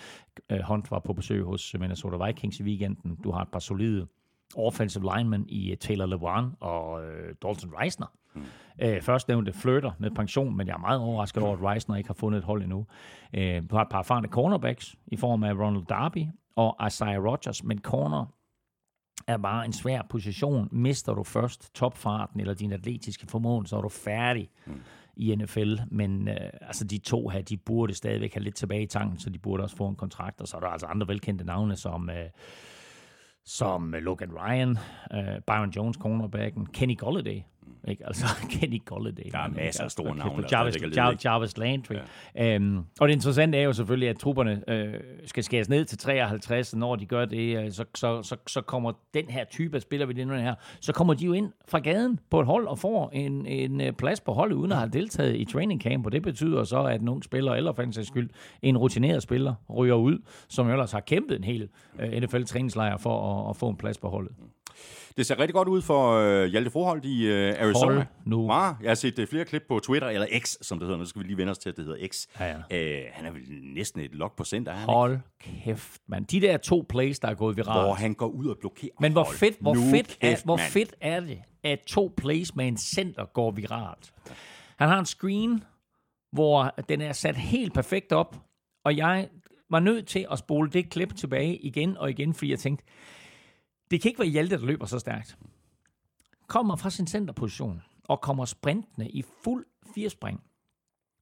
Øh, Hunt var på besøg hos Minnesota Vikings i weekenden. Du har et par solide offensive linemen i uh, Taylor Lewan og uh, Dalton Reisner. Mm. Uh, først nævnte flirter med pension, men jeg er meget overrasket over, at Reisner ikke har fundet et hold endnu. Uh, du har et par erfarne cornerbacks i form af Ronald Darby og Isaiah Rodgers, men corner er bare en svær position. Mister du først topfarten eller din atletiske formåen, så er du færdig mm. i NFL. Men uh, altså de to her, de burde stadigvæk have lidt tilbage i tanken, så de burde også få en kontrakt. Og så er der altså andre velkendte navne som... Uh, som Logan Ryan, uh, Byron Jones, cornerbacken, Kenny Golladay. Ikke? Altså Kenny Golladay.
Der er masser af store navne, der
Jarvis,
stadigvæk
Jar,
ledige.
Jarvis Landry. Ja. Um, og det interessante er jo selvfølgelig, at trupperne øh, skal skæres ned til 53, og når de gør det, øh, så, så, så, så kommer den her type af spillere, vi det her, så kommer de jo ind fra gaden på et hold og får en, en øh, plads på holdet, uden at have deltaget i training camp, og det betyder så, at ung spiller, eller for en skyld, en rutineret spiller, ryger ud, som jo ellers har kæmpet en hel øh, NFL-træningslejr for at, at få en plads på holdet.
Det ser rigtig godt ud for øh, Hjalte Froholt i øh, Arizona.
Hold nu.
Ah, jeg har set øh, flere klip på Twitter, eller X, som det hedder. Nu skal vi lige vende os til, at det hedder X.
Ja, ja.
Øh, han er vel næsten et lok på center, er han ikke?
Hold kæft, mand. De der to plays, der er gået viralt.
Hvor han går ud og blokerer.
Men hvor
Hold
fedt, hvor, fedt, er,
kæft,
hvor
mand.
fedt er det, at to plays med en center går viralt. Han har en screen, hvor den er sat helt perfekt op, og jeg var nødt til at spole det klip tilbage igen og igen, fordi jeg tænkte, det kan ikke være Hjalte, der løber så stærkt. Kommer fra sin centerposition og kommer sprintende i fuld firespring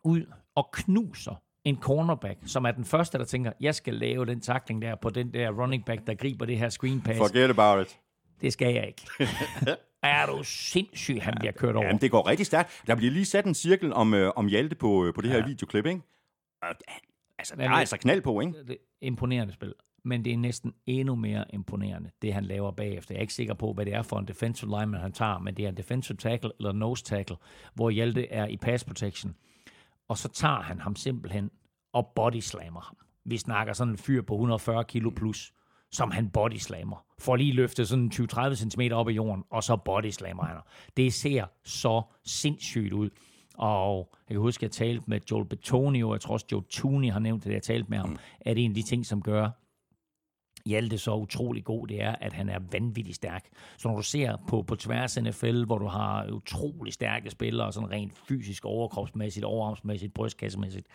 ud og knuser en cornerback, som er den første, der tænker, jeg skal lave den takling der på den der running back, der griber det her screen pass.
Forget about it.
Det skal jeg ikke. er du sindssyg, han bliver kørt over.
Jamen, det går rigtig stærkt. Der bliver lige sat en cirkel om, øh, om Hjalte på, øh, på det her
Ja.
videoklip, ikke? Og, altså, der er altså knald på, ikke?
Det er imponerende spil. Men det er næsten endnu mere imponerende, det han laver bagefter. Jeg er ikke sikker på, hvad det er for en defensive lineman, han tager, men det er en defensive tackle eller nose tackle, hvor Hjalte er i pass protection. Og så tager han ham simpelthen og bodyslammer ham. Vi snakker sådan en fyr på 140 kilo plus, som han bodyslammer. Får lige løftet sådan 20-30 cm op i jorden, og så bodyslammer han. Det ser så sindssygt ud. Og jeg kan huske, at jeg talte med Joel Betonio, og jeg tror også, Joe Tooney har nævnt det, jeg talte med ham, mm. at en af de ting, som gør Hjalte så utrolig god, det er, at han er vanvittigt stærk. Så når du ser på, på tværs af NFL, hvor du har utrolig stærke spillere, sådan rent fysisk, overkropsmæssigt, overarmsmæssigt, brystkassemæssigt,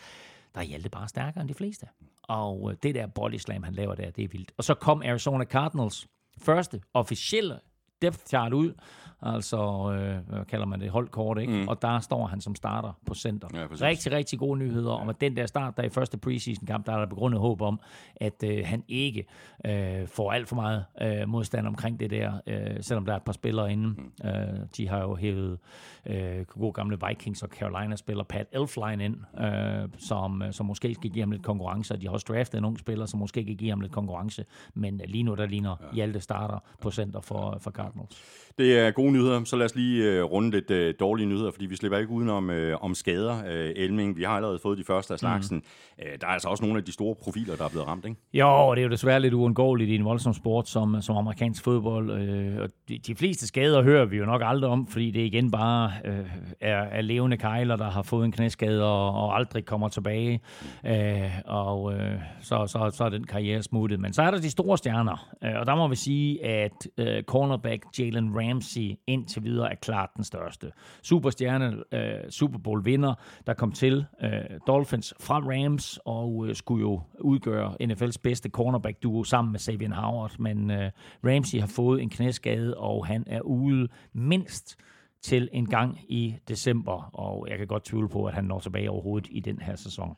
der er Hjalte bare stærkere end de fleste. Og øh, det der body slam, han laver der, det er vildt. Og så kom Arizona Cardinals første officielle depth chart ud, altså, øh, hvad kalder man det, holdkort, ikke? Mm. Og der står han som starter på center.
Ja, præcis.
rigtig, rigtig gode nyheder om, at den der start, der i første preseason kamp, der er der begrundet håb om, at øh, han ikke øh, får alt for meget øh, modstand omkring det der, øh, selvom der er et par spillere inde. Mm. Øh, de har jo hævet øh, gode gamle Vikings og Carolina-spiller Pat Elfline ind, øh, som, øh, som måske skal give ham lidt konkurrence, og de har også draftet en ung spiller, som måske kan give ham lidt konkurrence, men øh, lige nu, der ligner ja. Hjalte starter på center for, for Cardinals.
Det er gode nyheder. Så lad os lige øh, runde lidt øh, dårlige nyheder, fordi vi slipper ikke udenom øh, om skader. Øh, Elming, vi har allerede fået de første af slagsen. Mm. Øh, der er altså også nogle af de store profiler, der er blevet ramt, ikke?
Jo, det er jo desværre lidt uundgåeligt i en voldsom sport som, som amerikansk fodbold. Øh, og de, de fleste skader hører vi jo nok aldrig om, fordi det igen bare øh, er, er levende kejler, der har fået en knæskade og, og aldrig kommer tilbage. Øh, og øh, så, så, så er den karriere smuttet. Men så er der de store stjerner, øh, og der må vi sige, at øh, cornerback Jalen Ramsey indtil videre er klart den største. Superstjerne, øh, Super Bowl vinder, der kom til øh, Dolphins fra Rams og øh, skulle jo udgøre NFL's bedste cornerback duo sammen med Savian Howard, men øh, Ramsey har fået en knæskade, og han er ude mindst til en gang i december, og jeg kan godt tvivle på, at han når tilbage overhovedet i den her sæson.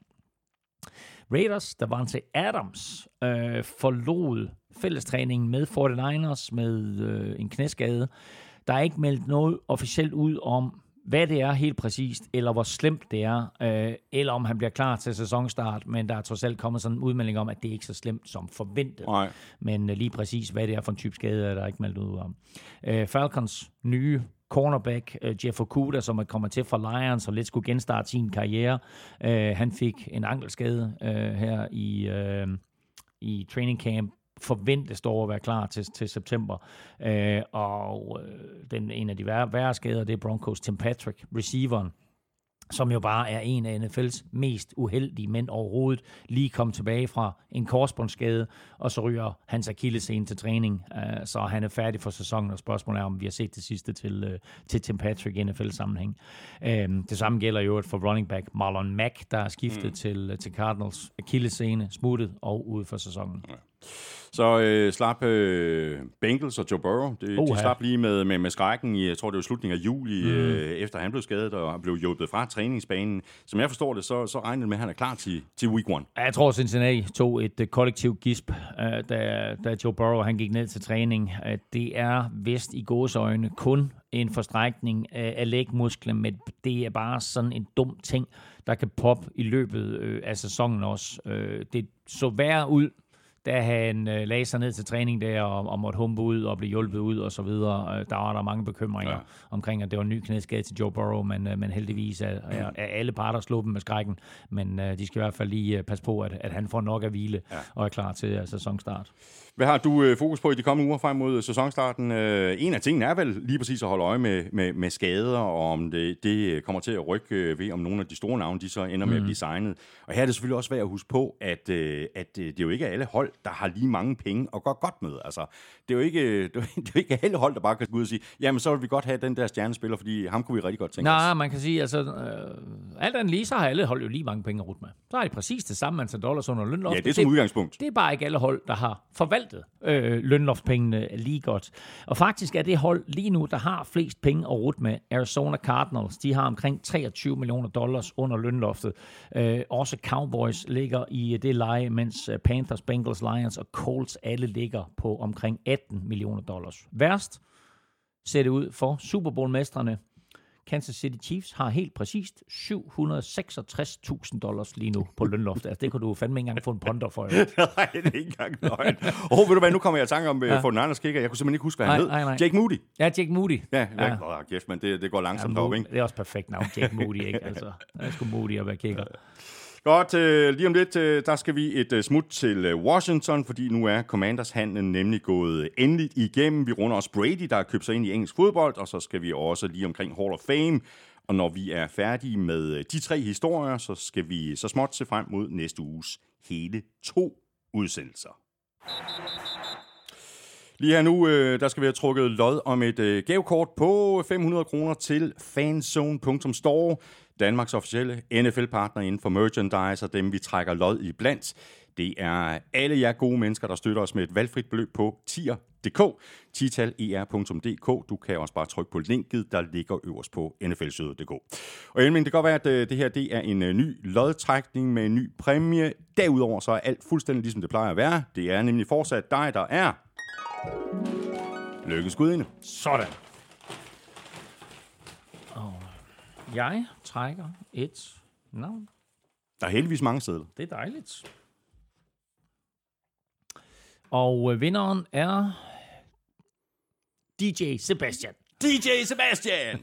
Raiders, der var til Adams, øh, forlod fællestræningen med 49ers med øh, en knæskade. Der er ikke meldt noget officielt ud om, hvad det er helt præcist, eller hvor slemt det er, øh, eller om han bliver klar til sæsonstart, men der er trods alt kommet sådan en udmelding om, at det ikke er så slemt som forventet.
Nej.
Men øh, lige præcis, hvad det er for en type skade, er der ikke meldt ud om. Øh, Falcons nye cornerback, øh, Jeff Okuda, som er kommet til fra Lions og lidt skulle genstarte sin karriere. Øh, han fik en ankelskade øh, her i... Øh, i training camp forventes dog at være klar til, til september. Øh, og øh, den, en af de værre, værre skader, det er Broncos Tim Patrick, receiveren, som jo bare er en af NFL's mest uheldige mænd overhovedet, lige kom tilbage fra en korsbåndsskade, og så ryger hans akillescene til træning, uh, så han er færdig for sæsonen, og spørgsmålet er, om vi har set det sidste til, uh, til Tim Patrick i NFL-sammenhæng. Uh, det samme gælder jo for running back Marlon Mack, der er skiftet mm. til, til Cardinals akillescene, smuttet og ude for sæsonen. Ja.
Så øh, slap øh, Bengals og Joe Burrow. Det, de slap lige med, med, med skrækken i, jeg tror det var slutningen af juli, mm. øh, efter han blev skadet og blev hjulpet fra træningsbanen. Som jeg forstår det, så, så regner det med, at han er klar til, til week one.
Jeg tror, Cincinnati tog et uh, kollektivt gisp, uh, da, da Joe Burrow han gik ned til træning. Uh, det er vist i gåsøjne kun en forstrækning af, af lægmusklen, men det er bare sådan en dum ting, der kan poppe i løbet øh, af sæsonen også. Øh, det så værre ud da han øh, lagde sig ned til træning der og, og måtte humpe ud og blive hjulpet ud og så videre. Øh, der var der mange bekymringer ja. omkring, at det var en ny knæskade til Joe Burrow, men, øh, men heldigvis er, er, er alle parter dem med skrækken. Men øh, de skal i hvert fald lige øh, passe på, at, at han får nok at hvile ja. og er klar til uh, sæsonstart.
Hvad har du øh, fokus på i de kommende uger frem mod sæsonstarten? Øh, en af tingene er vel lige præcis at holde øje med, med, med skader, og om det, det kommer til at rykke øh, ved, om nogle af de store navne, de så ender med mm. at blive signet. Og her er det selvfølgelig også værd at huske på, at, øh, at øh, det er jo ikke alle hold, der har lige mange penge og går godt med. Altså, det er jo ikke, det er jo ikke alle hold, der bare kan gå ud og sige, jamen så vil vi godt have den der stjernespiller, fordi ham kunne vi rigtig godt tænke
Nej, os. man kan sige, altså, øh, alt andet lige, så har alle hold jo lige mange penge at med. Så har de præcis det samme antal dollars under lønloftet.
Ja, det er som udgangspunkt.
Det er bare ikke alle hold, der har forvaltet øh, lønloftspengene lige godt. Og faktisk er det hold lige nu, der har flest penge at rute med, Arizona Cardinals. De har omkring 23 millioner dollars under lønloftet. Øh, også Cowboys ligger i øh, det leje, mens øh, Panthers, Bengals, Lions og Colts alle ligger på omkring 18 millioner dollars. Værst ser det ud for Super Bowl-mestrene Kansas City Chiefs har helt præcist 766.000 dollars lige nu på lønloftet. Altså, det kunne du fandme ikke engang få en ponder for.
Jo. nej, det er ikke engang løgn. Åh, oh, ved du hvad, nu kommer jeg i tanke om øh, ja. for den anden kicker. Jeg kunne simpelthen ikke huske, hvad han hed. Nej, nej. Jake Moody.
Ja, Jake Moody.
Ja, ja. ja. Oh, kæft, men det, det går langsomt ja,
Moody, ikke? Det er også perfekt navn, Jake Moody, ikke? Altså, det er sgu Moody at være kicker.
Godt, øh, lige om lidt, øh, der skal vi et øh, smut til øh, Washington, fordi nu er Commanders-handlen nemlig gået endeligt igennem. Vi runder også Brady, der har købt sig ind i engelsk fodbold, og så skal vi også lige omkring Hall of Fame. Og når vi er færdige med øh, de tre historier, så skal vi så småt se frem mod næste uges hele to udsendelser. Lige her nu, øh, der skal vi have trukket lod om et øh, gavekort på 500 kroner til fanzone.store. Danmarks officielle NFL-partner inden for merchandise, og dem vi trækker lod i blandt. Det er alle jer gode mennesker, der støtter os med et valgfrit beløb på tier.dk, titaler.dk. Du kan også bare trykke på linket, der ligger øverst på nflsøde.dk. Og Elming, det kan godt være, at øh, det her det er en øh, ny lodtrækning med en ny præmie. Derudover så er alt fuldstændig ligesom det plejer at være. Det er nemlig fortsat dig, der er... Lykkesgudinde.
Sådan. Jeg trækker et navn.
Der er heldigvis mange sædler.
Det er dejligt. Og øh, vinderen er DJ Sebastian.
DJ Sebastian!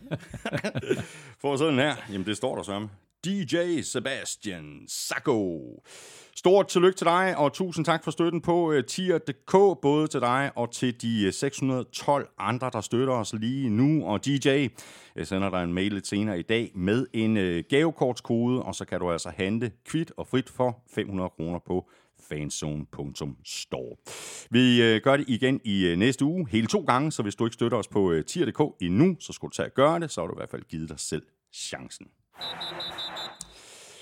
For sådan her. Jamen, det står der så. DJ Sebastian Sacco. Stort tillykke til dig, og tusind tak for støtten på uh, tier.dk, både til dig og til de øh, 612 andre, der støtter os lige nu. Og DJ, jeg sender dig en mail lidt senere i dag med en uh, gavekortskode, og så kan du altså handle kvit og frit for 500 kroner på fanzone.store. Vi gør det igen i næste uge, hele to gange, så hvis du ikke støtter os på tier.dk endnu, så skulle du tage at gøre det, så har du i hvert fald givet dig selv chancen.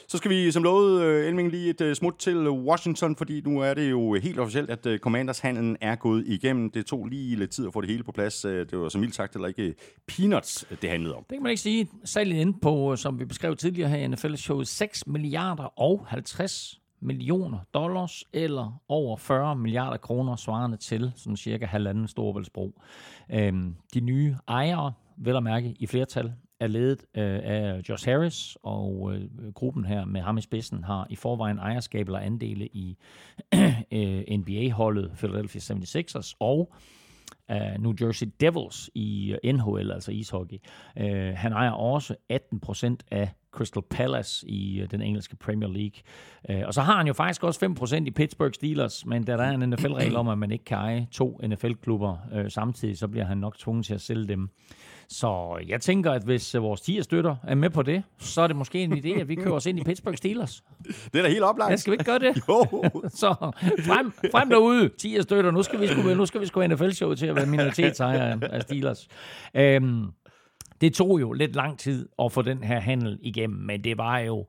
Så skal vi som lovet, øh, Elming, lige et øh, smut til Washington, fordi nu er det jo helt officielt, at øh, Commanders-handlen er gået igennem. Det tog lige lidt tid at få det hele på plads. Det var som mildt sagt heller ikke peanuts, det handlede om.
Det kan man ikke sige. Salget ind på, som vi beskrev tidligere her i NFL-showet, 6 milliarder og 50 millioner dollars, eller over 40 milliarder kroner, svarende til sådan cirka halvanden storvældsbrug. Øhm, de nye ejere, vel at mærke i flertal, er ledet øh, af Josh Harris, og øh, gruppen her med ham i spidsen har i forvejen ejerskab eller andele i øh, NBA-holdet Philadelphia 76ers, og øh, New Jersey Devils i øh, NHL, altså ishockey. Øh, han ejer også 18 procent af Crystal Palace i øh, den engelske Premier League. Øh, og så har han jo faktisk også 5 procent i Pittsburgh Steelers, men da der er en NFL-regel om, at man ikke kan eje to NFL-klubber øh, samtidig, så bliver han nok tvunget til at sælge dem. Så jeg tænker, at hvis øh, vores 10 støtter er med på det, så er det måske en idé, at vi kører os ind i Pittsburgh Steelers.
Det er da helt oplagt.
Ja, skal vi ikke gøre det?
Jo.
Så frem, frem derude, 10 støtter. Nu skal vi sgu, nu skal vi sgu NFL-show til at være minoritetsejer af- af Steelers. Øhm, det tog jo lidt lang tid at få den her handel igennem, men det var jo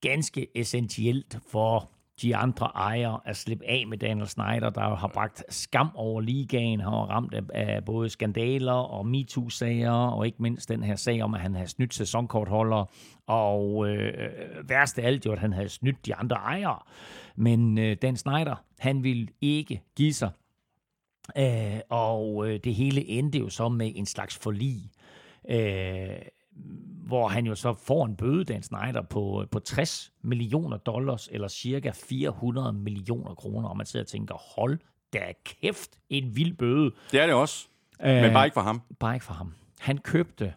ganske essentielt for de andre ejere at slippe af med Daniel Snyder, der har bragt skam over ligaen, har ramt af, af både skandaler og MeToo-sager, og ikke mindst den her sag om, at han havde snydt sæsonkortholder, og øh, værst af alt jo, at han havde snydt de andre ejere. Men øh, Dan Snyder, han ville ikke give sig, øh, og øh, det hele endte jo så med en slags forlig. Øh, hvor han jo så får en bøde, Dan Snyder, på, på 60 millioner dollars, eller cirka 400 millioner kroner, og man sidder og tænker, hold da kæft, en vild bøde.
Det er det også. Men
Øh,
bare ikke for ham.
Bare ikke for ham. Han købte,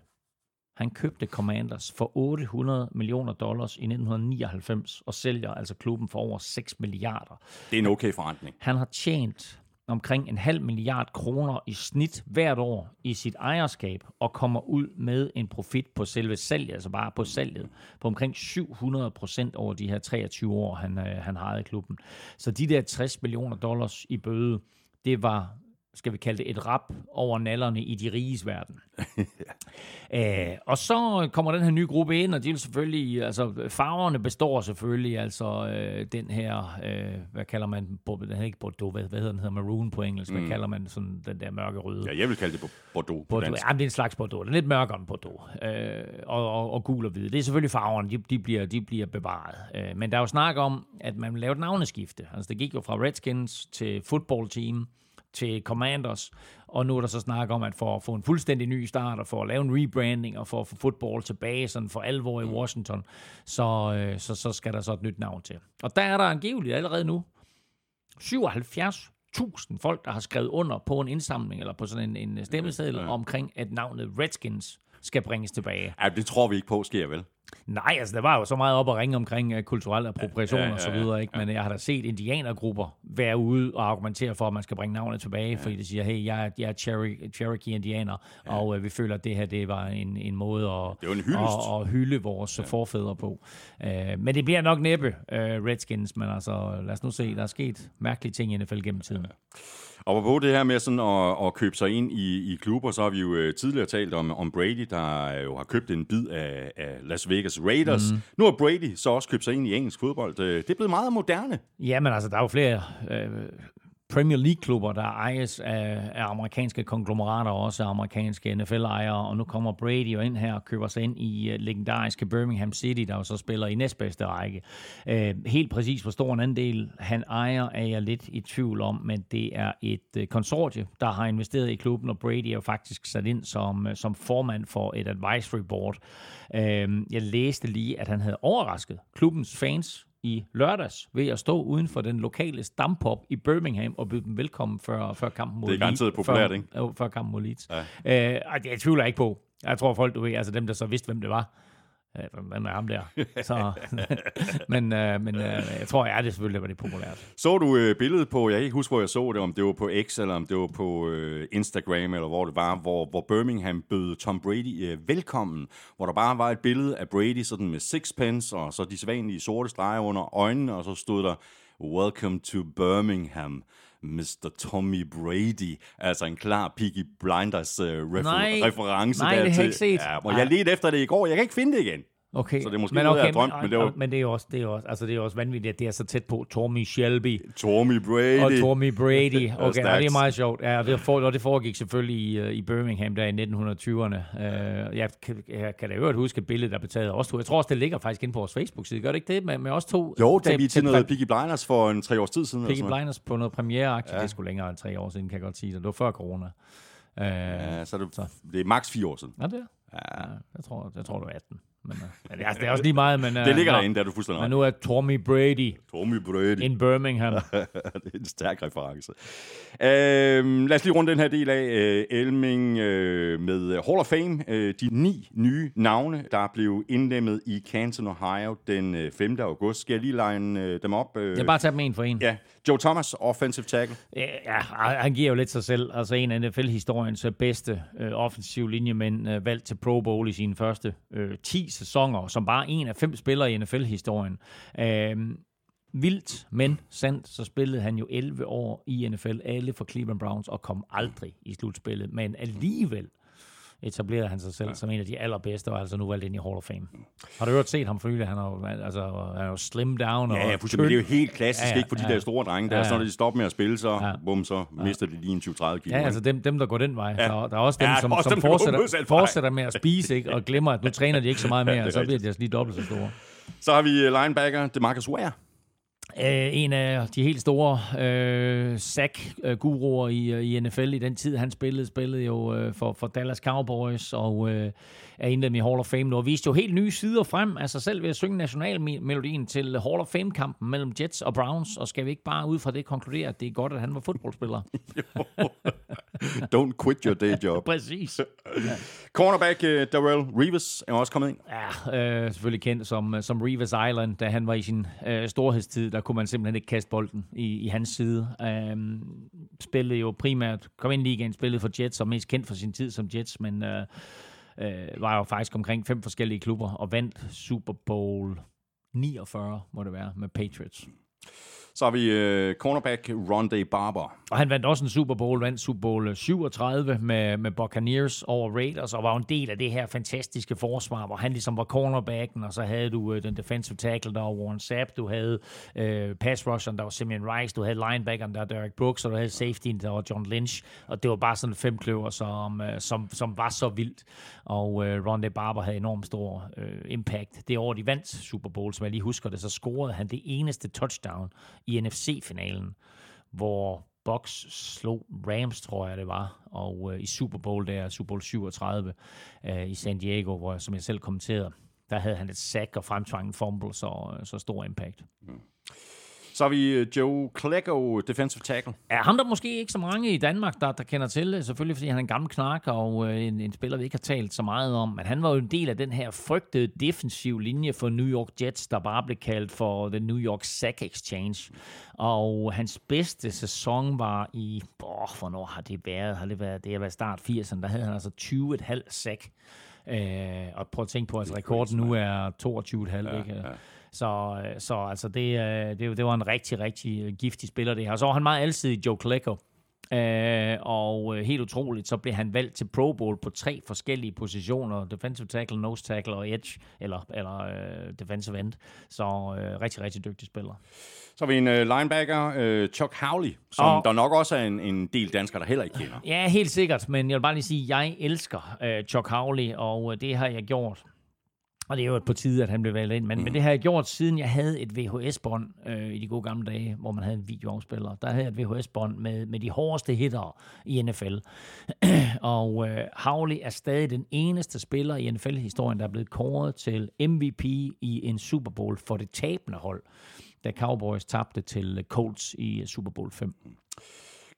han købte Commanders for 800 millioner dollars i 1999, og sælger altså klubben for over 6 milliarder.
Det er en okay forretning.
Han har tjent omkring en halv milliard kroner i snit hvert år i sit ejerskab, og kommer ud med en profit på selve salget, altså bare på salget, på omkring 700 procent over de her 23 år, han, øh, han har ejet klubben. Så de der 60 millioner dollars i bøde, det var skal vi kalde det, et rap over nallerne i de riges verden. Æh, og så kommer den her nye gruppe ind, og de vil selvfølgelig, altså farverne består selvfølgelig, altså øh, den her, øh, hvad kalder man, den? Hedder ikke Bordeaux, hvad, hvad hedder den, hedder maroon på engelsk, hvad kalder man sådan den der mørke røde?
Ja, jeg vil kalde det Bordeaux på
Bordeaux. Jamen, det er en slags Bordeaux. Den er lidt mørkere end Bordeaux. Øh, og, og, og gul og hvid. Det er selvfølgelig farverne, de, de, bliver, de bliver bevaret. Øh, men der er jo snak om, at man vil lave et navneskifte. Altså, det gik jo fra Redskins til football team til Commanders, og nu er der så snak om, at for at få en fuldstændig ny start, og for at lave en rebranding, og for at få football tilbage sådan for alvor i Washington, så, øh, så, så skal der så et nyt navn til. Og der er der angiveligt allerede nu 77.000 folk, der har skrevet under på en indsamling, eller på sådan en, en stemmeseddel ja. omkring, at navnet Redskins skal bringes tilbage.
Ja, det tror vi ikke på sker, vel?
Nej, altså der var jo så meget op at ringe omkring uh, kulturel appropriation
Ja,
ja,
ja,
og så
ja,
videre, ikke? men jeg har da set indianergrupper være ude og argumentere for, at man skal bringe navnet tilbage, ja. fordi de siger, hey, jeg er, jeg er Cherokee, Cherokee indianer, ja. og uh, vi føler, at det her det var en, en måde at,
Det var en
at, at hylde vores ja. forfædre på. Uh, men det bliver nok næppe uh, Redskins, men altså lad os nu se, der er sket mærkelige ting i NFL gennem tiden.
Og på det her med sådan at, at købe sig ind i, i klubber, så har vi jo øh, tidligere talt om, om Brady, der jo har købt en bid af, af Las Vegas Raiders. Mm. Nu har Brady så også købt sig ind i engelsk fodbold. Øh, Det er blevet meget moderne.
Ja, men altså, der er jo flere øh, Premier League-klubber, der ejes af, af amerikanske konglomerater, og også af amerikanske NFL-ejere, og nu kommer Brady jo ind her og køber sig ind i uh, legendariske Birmingham City, der jo så spiller i næstbedste række. Uh, helt præcis hvor stor en andel han ejer, er jeg lidt i tvivl om, men det er et øh, uh, konsortie, der har investeret i klubben, og Brady er jo faktisk sat ind som, uh, som formand for et advisory board. Uh, jeg læste lige, at han havde overrasket klubbens fans i lørdags ved at stå uden for den lokale stampop i Birmingham og byde dem velkommen før, før kampen mod
Det er garanteret
Leeds.
populært,
før,
ikke?
Jo, før kampen mod Leeds. Ja. Øh, det jeg tvivler jeg ikke på. Jeg tror folk, du ved, altså dem, der så vidste, hvem det var, øh, hvem er ham der? Så, men øh, men øh, jeg tror, ja, det selvfølgelig var det populært.
Så du øh, billedet på, jeg kan ikke huske, hvor jeg så det, om det var på X, eller om det var på øh, Instagram, eller hvor det var, hvor, hvor Birmingham bød Tom Brady øh, velkommen, hvor der bare var et billede af Brady sådan med sixpence, og så de sædvanlige sorte streger under øjnene, og så stod der, Welcome to Birmingham. Mr. Tommy Brady. Altså en klar Peaky Blinders uh, refer-
Nej.
reference
Nej, det har jeg
dertil.
ikke set.
Ja, og jeg ledte efter det i går. Jeg kan ikke finde det igen.
Okay.
Så det er måske noget, jeg har drømt, men det var-
men det er også, det er også, altså det er også vanvittigt, at det er så tæt på Tommy Shelby
Tommy Brady.
og Tommy Brady. Okay, og det er meget sjovt. Ja, og det, for, og det foregik selvfølgelig i, øh, i Birmingham der i 1920'erne. Uh, jeg, kan, jeg kan da øvrigt huske et billede, der blev taget af os to. Jeg tror også, det ligger faktisk inde på vores Facebook-side. Gør det ikke det med, med os to?
Jo, da vi til noget Peaky Blinders for en tre års tid siden. noget.
Blinders på noget premiereaktie. Ja. Det er sgu længere end tre år siden, kan jeg godt sige. Det var før corona. Uh, ja.
Ja, så er det, det er maks fire år siden.
Er det? Ja. Jeg tror, jeg tror, det var 18. Men, øh, men altså, det er også lige meget, men... Øh,
Det ligger
nå,
derinde, der er du fuldstændig
Men nu er Tommy Brady
Tommy Brady.
in Birmingham.
det er en stærk reference. Øhm, lad os lige runde den her del af øh, Elming øh, med Hall of Fame. Øh, de ni nye navne, der blev indlemmet i Canton, Ohio den øh, 5. august. Skal jeg lige line øh, dem op? Øh,
Jeg bare tage dem en for en.
Ja, Joe Thomas, offensive tackle.
Ja, han giver jo lidt sig selv. Altså en af NFL-historiens øh, bedste øh, offensive linjemænd, øh, valgt til Pro Bowl i sine første øh, 10 sæsoner, som bare en af fem spillere i NFL-historien. Øh, vildt, men sandt, så spillede han jo 11 år i NFL, alle for Cleveland Browns, og kom aldrig i slutspillet. Men alligevel etablerede han sig selv ja. som en af de allerbedste, og altså nu valgt ind i Hall of Fame. Har du hørt set ham for nylig? Han er jo, altså, han er jo slim down.
Ja,
og
ja, fuldstændig. Det er jo helt klassisk,
Ja,
ja,
ja,
ikke for de
ja.
der store drenge. Der,
Ja,
ja,
ja.
så når de stopper med at spille, så,
Ja.
ja. bum, så mister de lige en 20-30 kilo.
Ja, altså dem, dem der går den vej. Ja.
Ja.
Der, der er også dem,
Ja,
som,
også
som
dem,
fortsætter, fortsætter med at spise, ikke? og glemmer, at nu træner de ikke så meget mere,
er
og så bliver de altså lige dobbelt så store.
Så har vi øh, linebacker DeMarcus Ware.
Øh, en af de helt store øh, sack-guruer i, øh, i NFL i den tid, han spillede, spillede jo øh, for, for Dallas Cowboys og øh, er indledt i Hall of Fame nu, og viste jo helt nye sider frem af sig selv ved at synge nationalmelodien til Hall of Fame-kampen mellem Jets og Browns, og skal vi ikke bare ud fra det konkludere, at det er godt, at han var fodboldspiller?
Don't quit your day job.
Præcis.
Cornerback uh, Darrell Reeves er også kommet ind.
Ja, øh, selvfølgelig kendt som, øh, som Reeves Island, da han var i sin øh, storhedstid, der kunne man simpelthen ikke kaste bolden i, i hans side. Øh, spillede jo primært, kom ind i ligaen, spillede for Jets, og mest kendt for sin tid som Jets, men øh, øh, var jo faktisk omkring fem forskellige klubber, og vandt Super Bowl 49, må det være, med Patriots.
Så har vi øh, cornerback Rondé Barber.
Og han vandt også en Super Bowl, vandt Super Bowl øh, 37 med, med Buccaneers over Raiders, og var en del af det her fantastiske forsvar, hvor han ligesom var cornerbacken, og så havde du øh, den defensive tackle, der var Warren Sapp, du havde øh, pass rusheren, der var Simeon Rice, du havde linebackeren, der var Derek Brooks, og du havde safetyen, der var John Lynch, og det var bare sådan fem kløver, som, øh, som, som var så vildt, og øh, Rondé Barber havde enormt stor øh, impact. Det år, de vandt Super Bowl, som jeg lige husker det, så scorede han det eneste touchdown i NFC-finalen, hvor Bucks slog Rams, tror jeg det var, og øh, i Super Bowl der, Super Bowl 37 øh, i San Diego, hvor som jeg selv kommenterede, der havde han et sack og fremtvang en fumble, så, øh, så stor impact. Mm.
Så har vi uh, Joe Klecko, defensive tackle.
Er ham der måske ikke så mange i Danmark, der, der kender til det, selvfølgelig fordi han er en gammel knak og øh, en, en spiller, vi ikke har talt så meget om, men han var jo en del af den her frygtede defensiv linje for New York Jets, der bare blev kaldt for The New York Sack Exchange. Og hans bedste sæson var i, åh, hvornår har det været? Har det været, det har været start 80'erne, der havde han altså 20,5 sack. Øh, og prøv at tænke på, at altså, rekorden nu er 22,5, ja, ikke?
ja.
Så, øh, så altså det, øh, det, det var en rigtig, rigtig øh, giftig spiller det her. Så var han meget altid Joe Klecko. Øh, og øh, helt utroligt, så blev han valgt til Pro Bowl på tre forskellige positioner. Defensive tackle, nose tackle og edge, eller, eller øh, defensive end. Så øh, rigtig, rigtig dygtig spiller.
Så har vi en uh, linebacker, uh, Chuck Howley, som
Og-
der nok også er en, en del danskere, der heller ikke kender.
Ja, helt sikkert, men jeg vil bare lige sige, at jeg elsker øh, Chuck Howley, og øh, det har jeg gjort. Og det er jo på tide, at han blev valgt ind, men, mm. men det har jeg gjort, siden jeg havde et VHS-bånd øh, i de gode gamle dage, hvor man havde en videoafspiller. Der havde jeg et VHS-bånd med, med de hårdeste hitter i NFL. og øh, Howley er stadig den eneste spiller i NFL-historien, der er blevet kåret til MVP i en Super Bowl for det tabende hold, da Cowboys tabte til Colts i Super Bowl 5.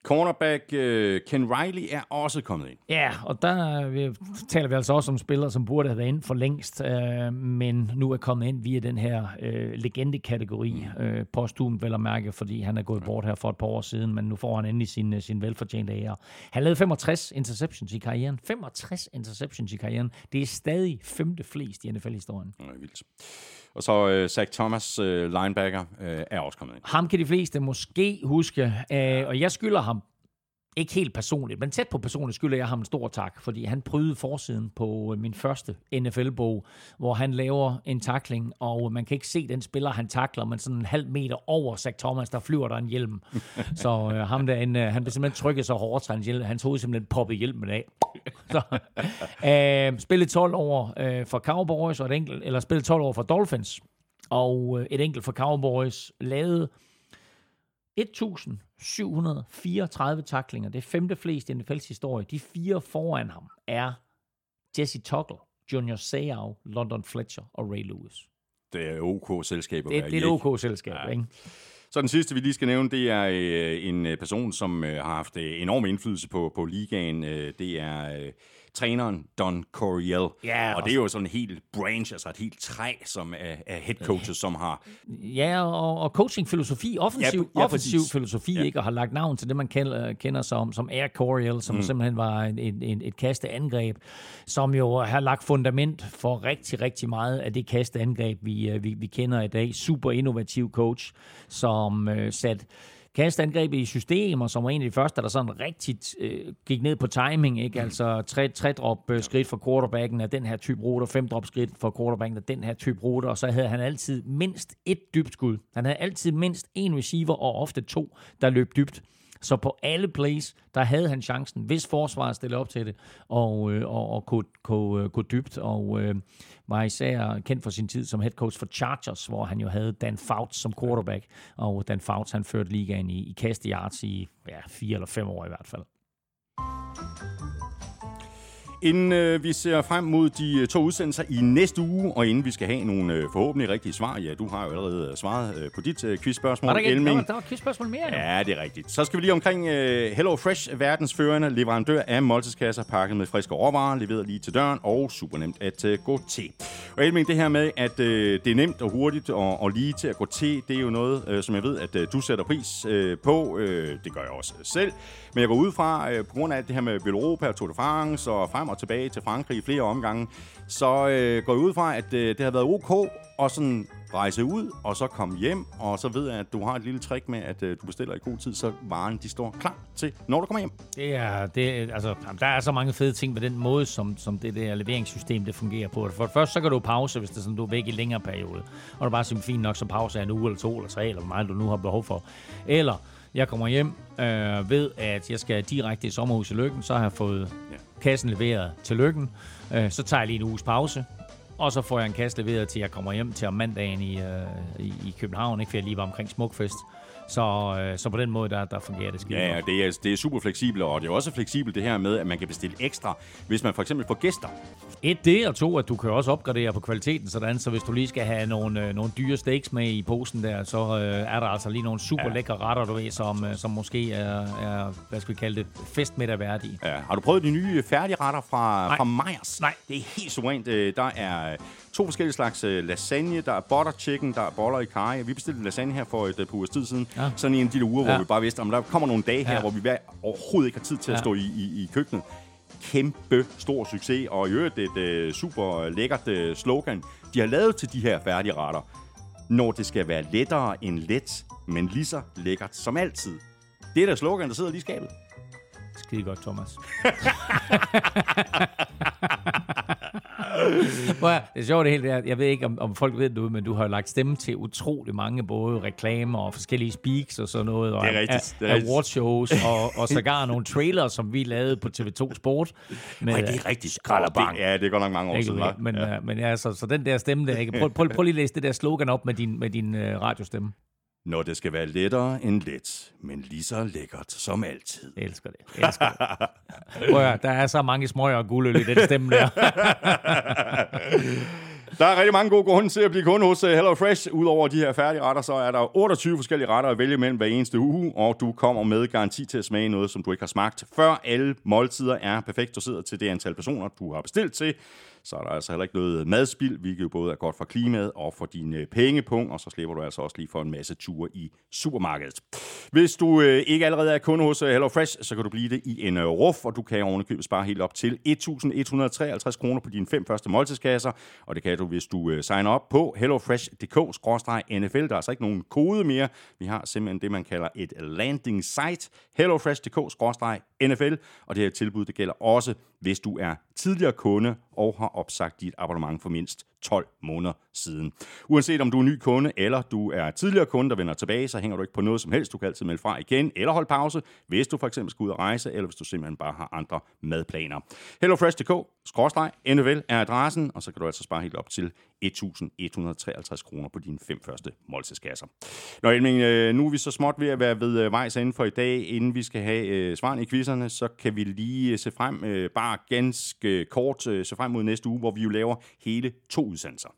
Cornerback uh, Ken Riley er også kommet ind.
Ja, og der øh, taler vi altså også om spillere, som burde have været ind for længst, øh, men nu er kommet ind via den her øh, legende-kategori, øh, posthum vel at mærke, fordi han er gået bort her for et par år siden, men nu får han endelig sin, øh, sin velfortjente ære. Han lavede 65 interceptions i karrieren. 65 interceptions i karrieren. Det er stadig femte flest i NFL-historien.
Det er vildt. Og så øh, Zach Thomas, øh, linebacker, øh, er også kommet ind.
Ham kan de fleste måske huske, øh, og jeg skylder ham ikke helt personligt, men tæt på personligt skylder jeg ham en stor tak, fordi han prøvede forsiden på øh, min første NFL-bog, hvor han laver en takling, og man kan ikke se den spiller, han takler, men sådan en halv meter over Zach Thomas, der flyver der en hjelm. Så øh, ham derinde, øh, han blev simpelthen trykket så hårdt, så hans, hjelm, hans hoved simpelthen poppede hjelmen af. så, øh, spillet 12 år øh, for Cowboys, og et enkelt, eller spillet 12 år for Dolphins, og øh, et enkelt for Cowboys, lavede 1.734 taklinger. Det er femte flest i NFL's historie. De fire foran ham er Jesse Tuggle, Junior Seau, London Fletcher og Ray Lewis.
Det er OK selskab at
Det,
være
det er et
ikke?
OK-selskab, ja. ikke?
Så den sidste, vi lige skal nævne, det er øh, en øh, person, som øh, har haft øh, enorm indflydelse på, på ligaen. Øh, det er øh, træneren Don Coryell.
Ja,
og det er jo sådan en helt branch, altså et helt træ som er, er head coaches, som har...
Ja, og, og coaching-filosofi, offensiv,
Ja,
ja, offensiv
præcis.
filosofi, ja. ikke, og har lagt navn til det, man kender, kender som, som Air Coryell, som mm. simpelthen var en, en, en, et kasteangreb, som jo har lagt fundament for rigtig, rigtig meget af det kasteangreb, vi, øh, vi, vi kender i dag. Super innovativ coach, som øh, satte kastangreb i system, og som var en af de første, der sådan rigtigt øh, gik ned på timing, ikke? Altså tre, tre drop øh, skridt for quarterbacken af den her type ruter, fem drop skridt for quarterbacken af den her type ruter, og så havde han altid mindst et dybt skud. Han havde altid mindst en receiver, og ofte to, der løb dybt. Så på alle plays, der havde han chancen, hvis forsvaret stillede op til det, og, øh, og, og kunne, kunne, øh, kunne dybt, og øh, var især kendt for sin tid som head coach for Chargers, hvor han jo havde Dan Fouts som quarterback, og Dan Fouts han førte ligaen i, i kast yards i ja, fire eller fem år i hvert fald.
Inden øh, vi ser frem mod de øh, to udsendelser i næste uge, og inden vi skal have nogle øh, forhåbentlig rigtige svar, ja, du har jo allerede øh, svaret øh, på dit øh, quizspørgsmål,
Var der, ikke, der,
Elming.
var, der var et quizspørgsmål mere.
Ja, det er rigtigt. Så skal vi lige omkring uh, Hello Fresh, verdens førende leverandør af måltidskasser pakket med friske råvarer, leveret lige til døren og super nemt at uh, gå til. Og Elming, det her med, at uh, det er nemt og hurtigt og, og lige til at gå til, det er jo noget, uh, som jeg ved, at uh, du sætter pris uh, på. Uh, det gør jeg også selv. Men jeg går ud fra, uh, på grund af det her med Velropa og Tour de France og frem og tilbage til Frankrig i flere omgange, så uh, går jeg ud fra, at uh, det har været ok og sådan rejse ud, og så komme hjem, og så ved jeg, at du har et lille trick med, at øh, du bestiller i god tid, så varen de står klar til, når du kommer hjem.
Det er, det, altså, der er så mange fede ting med den måde, som, som det der leveringssystem det fungerer på. For det første, så kan du pause, hvis det er sådan, du er væk i længere periode. Og er bare simpelthen fint nok, så pause en uge eller to eller tre, eller hvor meget du nu har behov for. Eller jeg kommer hjem, øh, ved at jeg skal direkte i sommerhus i Lykken, så har jeg fået
Ja
kassen leveret til Lykken. Øh, så tager jeg lige en uges pause, og så får jeg en kasse leveret til, jeg kommer hjem til om mandagen i, øh, i, København, ikke? for jeg lige var omkring Smukfest. Så, øh, så på den måde, der, der fungerer det skide
Ja, det, er, det er super fleksibelt, og det er også fleksibelt det her med, at man kan bestille ekstra, hvis man for eksempel får gæster.
Et det, og to, at du kan også opgradere på kvaliteten, sådan, så hvis du lige skal have nogle, øh, nogle dyre steaks med i posen der, så øh, er der altså lige nogle super ja. lækre retter, du ved, som, øh, som måske er, er, hvad skal vi kalde det, festmiddag.
Ja, har du prøvet de nye færdigretter fra,
Nej.
fra Meyers?
Nej.
Det er helt suverænt. Øh, Der er to forskellige slags øh, lasagne, der er butter chicken, der er boller i karry. Vi bestilte lasagne her for et øh, par ugers tid siden.
Ja.
Sådan i en lille uge, hvor
Ja.
vi bare vidste, at der kommer nogle dage her,
Ja.
hvor vi hver- overhovedet ikke har tid til at
Ja.
stå i, i, i køkkenet. Kæmpe stor succes, og i øvrigt et øh, super lækkert øh, slogan, de har lavet til de her færdige retter. Når det skal være lettere end let, men lige så lækkert som altid. Det er der slogan, der sidder lige i skabet.
Skide godt, Thomas. Prøv at, det er sjovt det hele, det er, jeg ved ikke, om, om folk ved det, men du har jo lagt stemme til utrolig mange, både reklamer og forskellige speaks og sådan noget. Og
Det er rigtigt, det er
af,
rigtigt.
awardshows, og, og sågar nogle trailers, som vi lavede på TV2 Sport. Med,
Ej, det er rigtigt.
Skralderbang.
Det, ja, det er godt nok mange år
Ikke,
siden, hva'?
men, ja. men ja, så, så den der stemme der, ikke? Prøv, prøv, prøv lige at læse det der slogan op med din, med din uh, radiostemme.
Når det skal være lettere end let, men lige så lækkert som altid.
Jeg elsker det. Jeg elsker det. Prøv der er så mange smøger og guldøl i den stemme der.
Der er rigtig mange gode grunde til at blive kunde hos øh, HelloFresh. Udover de her færdige retter, så er der 28 forskellige retter at vælge mellem hver eneste uge, og du kommer med garanti til at smage noget, som du ikke har smagt. Før alle måltider er perfekt doseret til det antal personer, du har bestilt til, så er der altså heller ikke noget madspild, hvilket jo både er godt for klimaet og for din øh, pengepung, og så slipper du altså også lige for en masse ture i supermarkedet. Hvis du øh, ikke allerede er kunde hos øh, HelloFresh, så kan du blive det i en øh, ruf, og du kan ovenikøbet spare helt op til 1.153 kroner på dine fem første måltidskasser, og det kan du, hvis du øh, signer op på hellofresh.dk-nfl. Der er altså ikke nogen kode mere. Vi har simpelthen det, man kalder et landing site, hellofresh.dk-nfl, og det her tilbud, det gælder også, hvis du er tidligere kunde og har opsagt dit abonnement for mindst 12 måneder siden. Uanset om du er ny kunde, eller du er tidligere kunde, der vender tilbage, så hænger du ikke på noget som helst. Du kan altid melde fra igen, eller holde pause, hvis du for eksempel skal ud og rejse, eller hvis du simpelthen bare har andre madplaner. HelloFresh.dk, skråstreg, NVL er adressen, og så kan du altså spare helt op til 1.153 kroner på dine fem første måltidskasser. Nå, Elming, øh, nu er vi så småt ved at være ved øh, vejs inden for i dag. Inden vi skal have øh, svarene i quizzerne, så kan vi lige øh, se frem, bare ganske kort, se frem mod næste uge, hvor vi jo laver hele to udsendelser.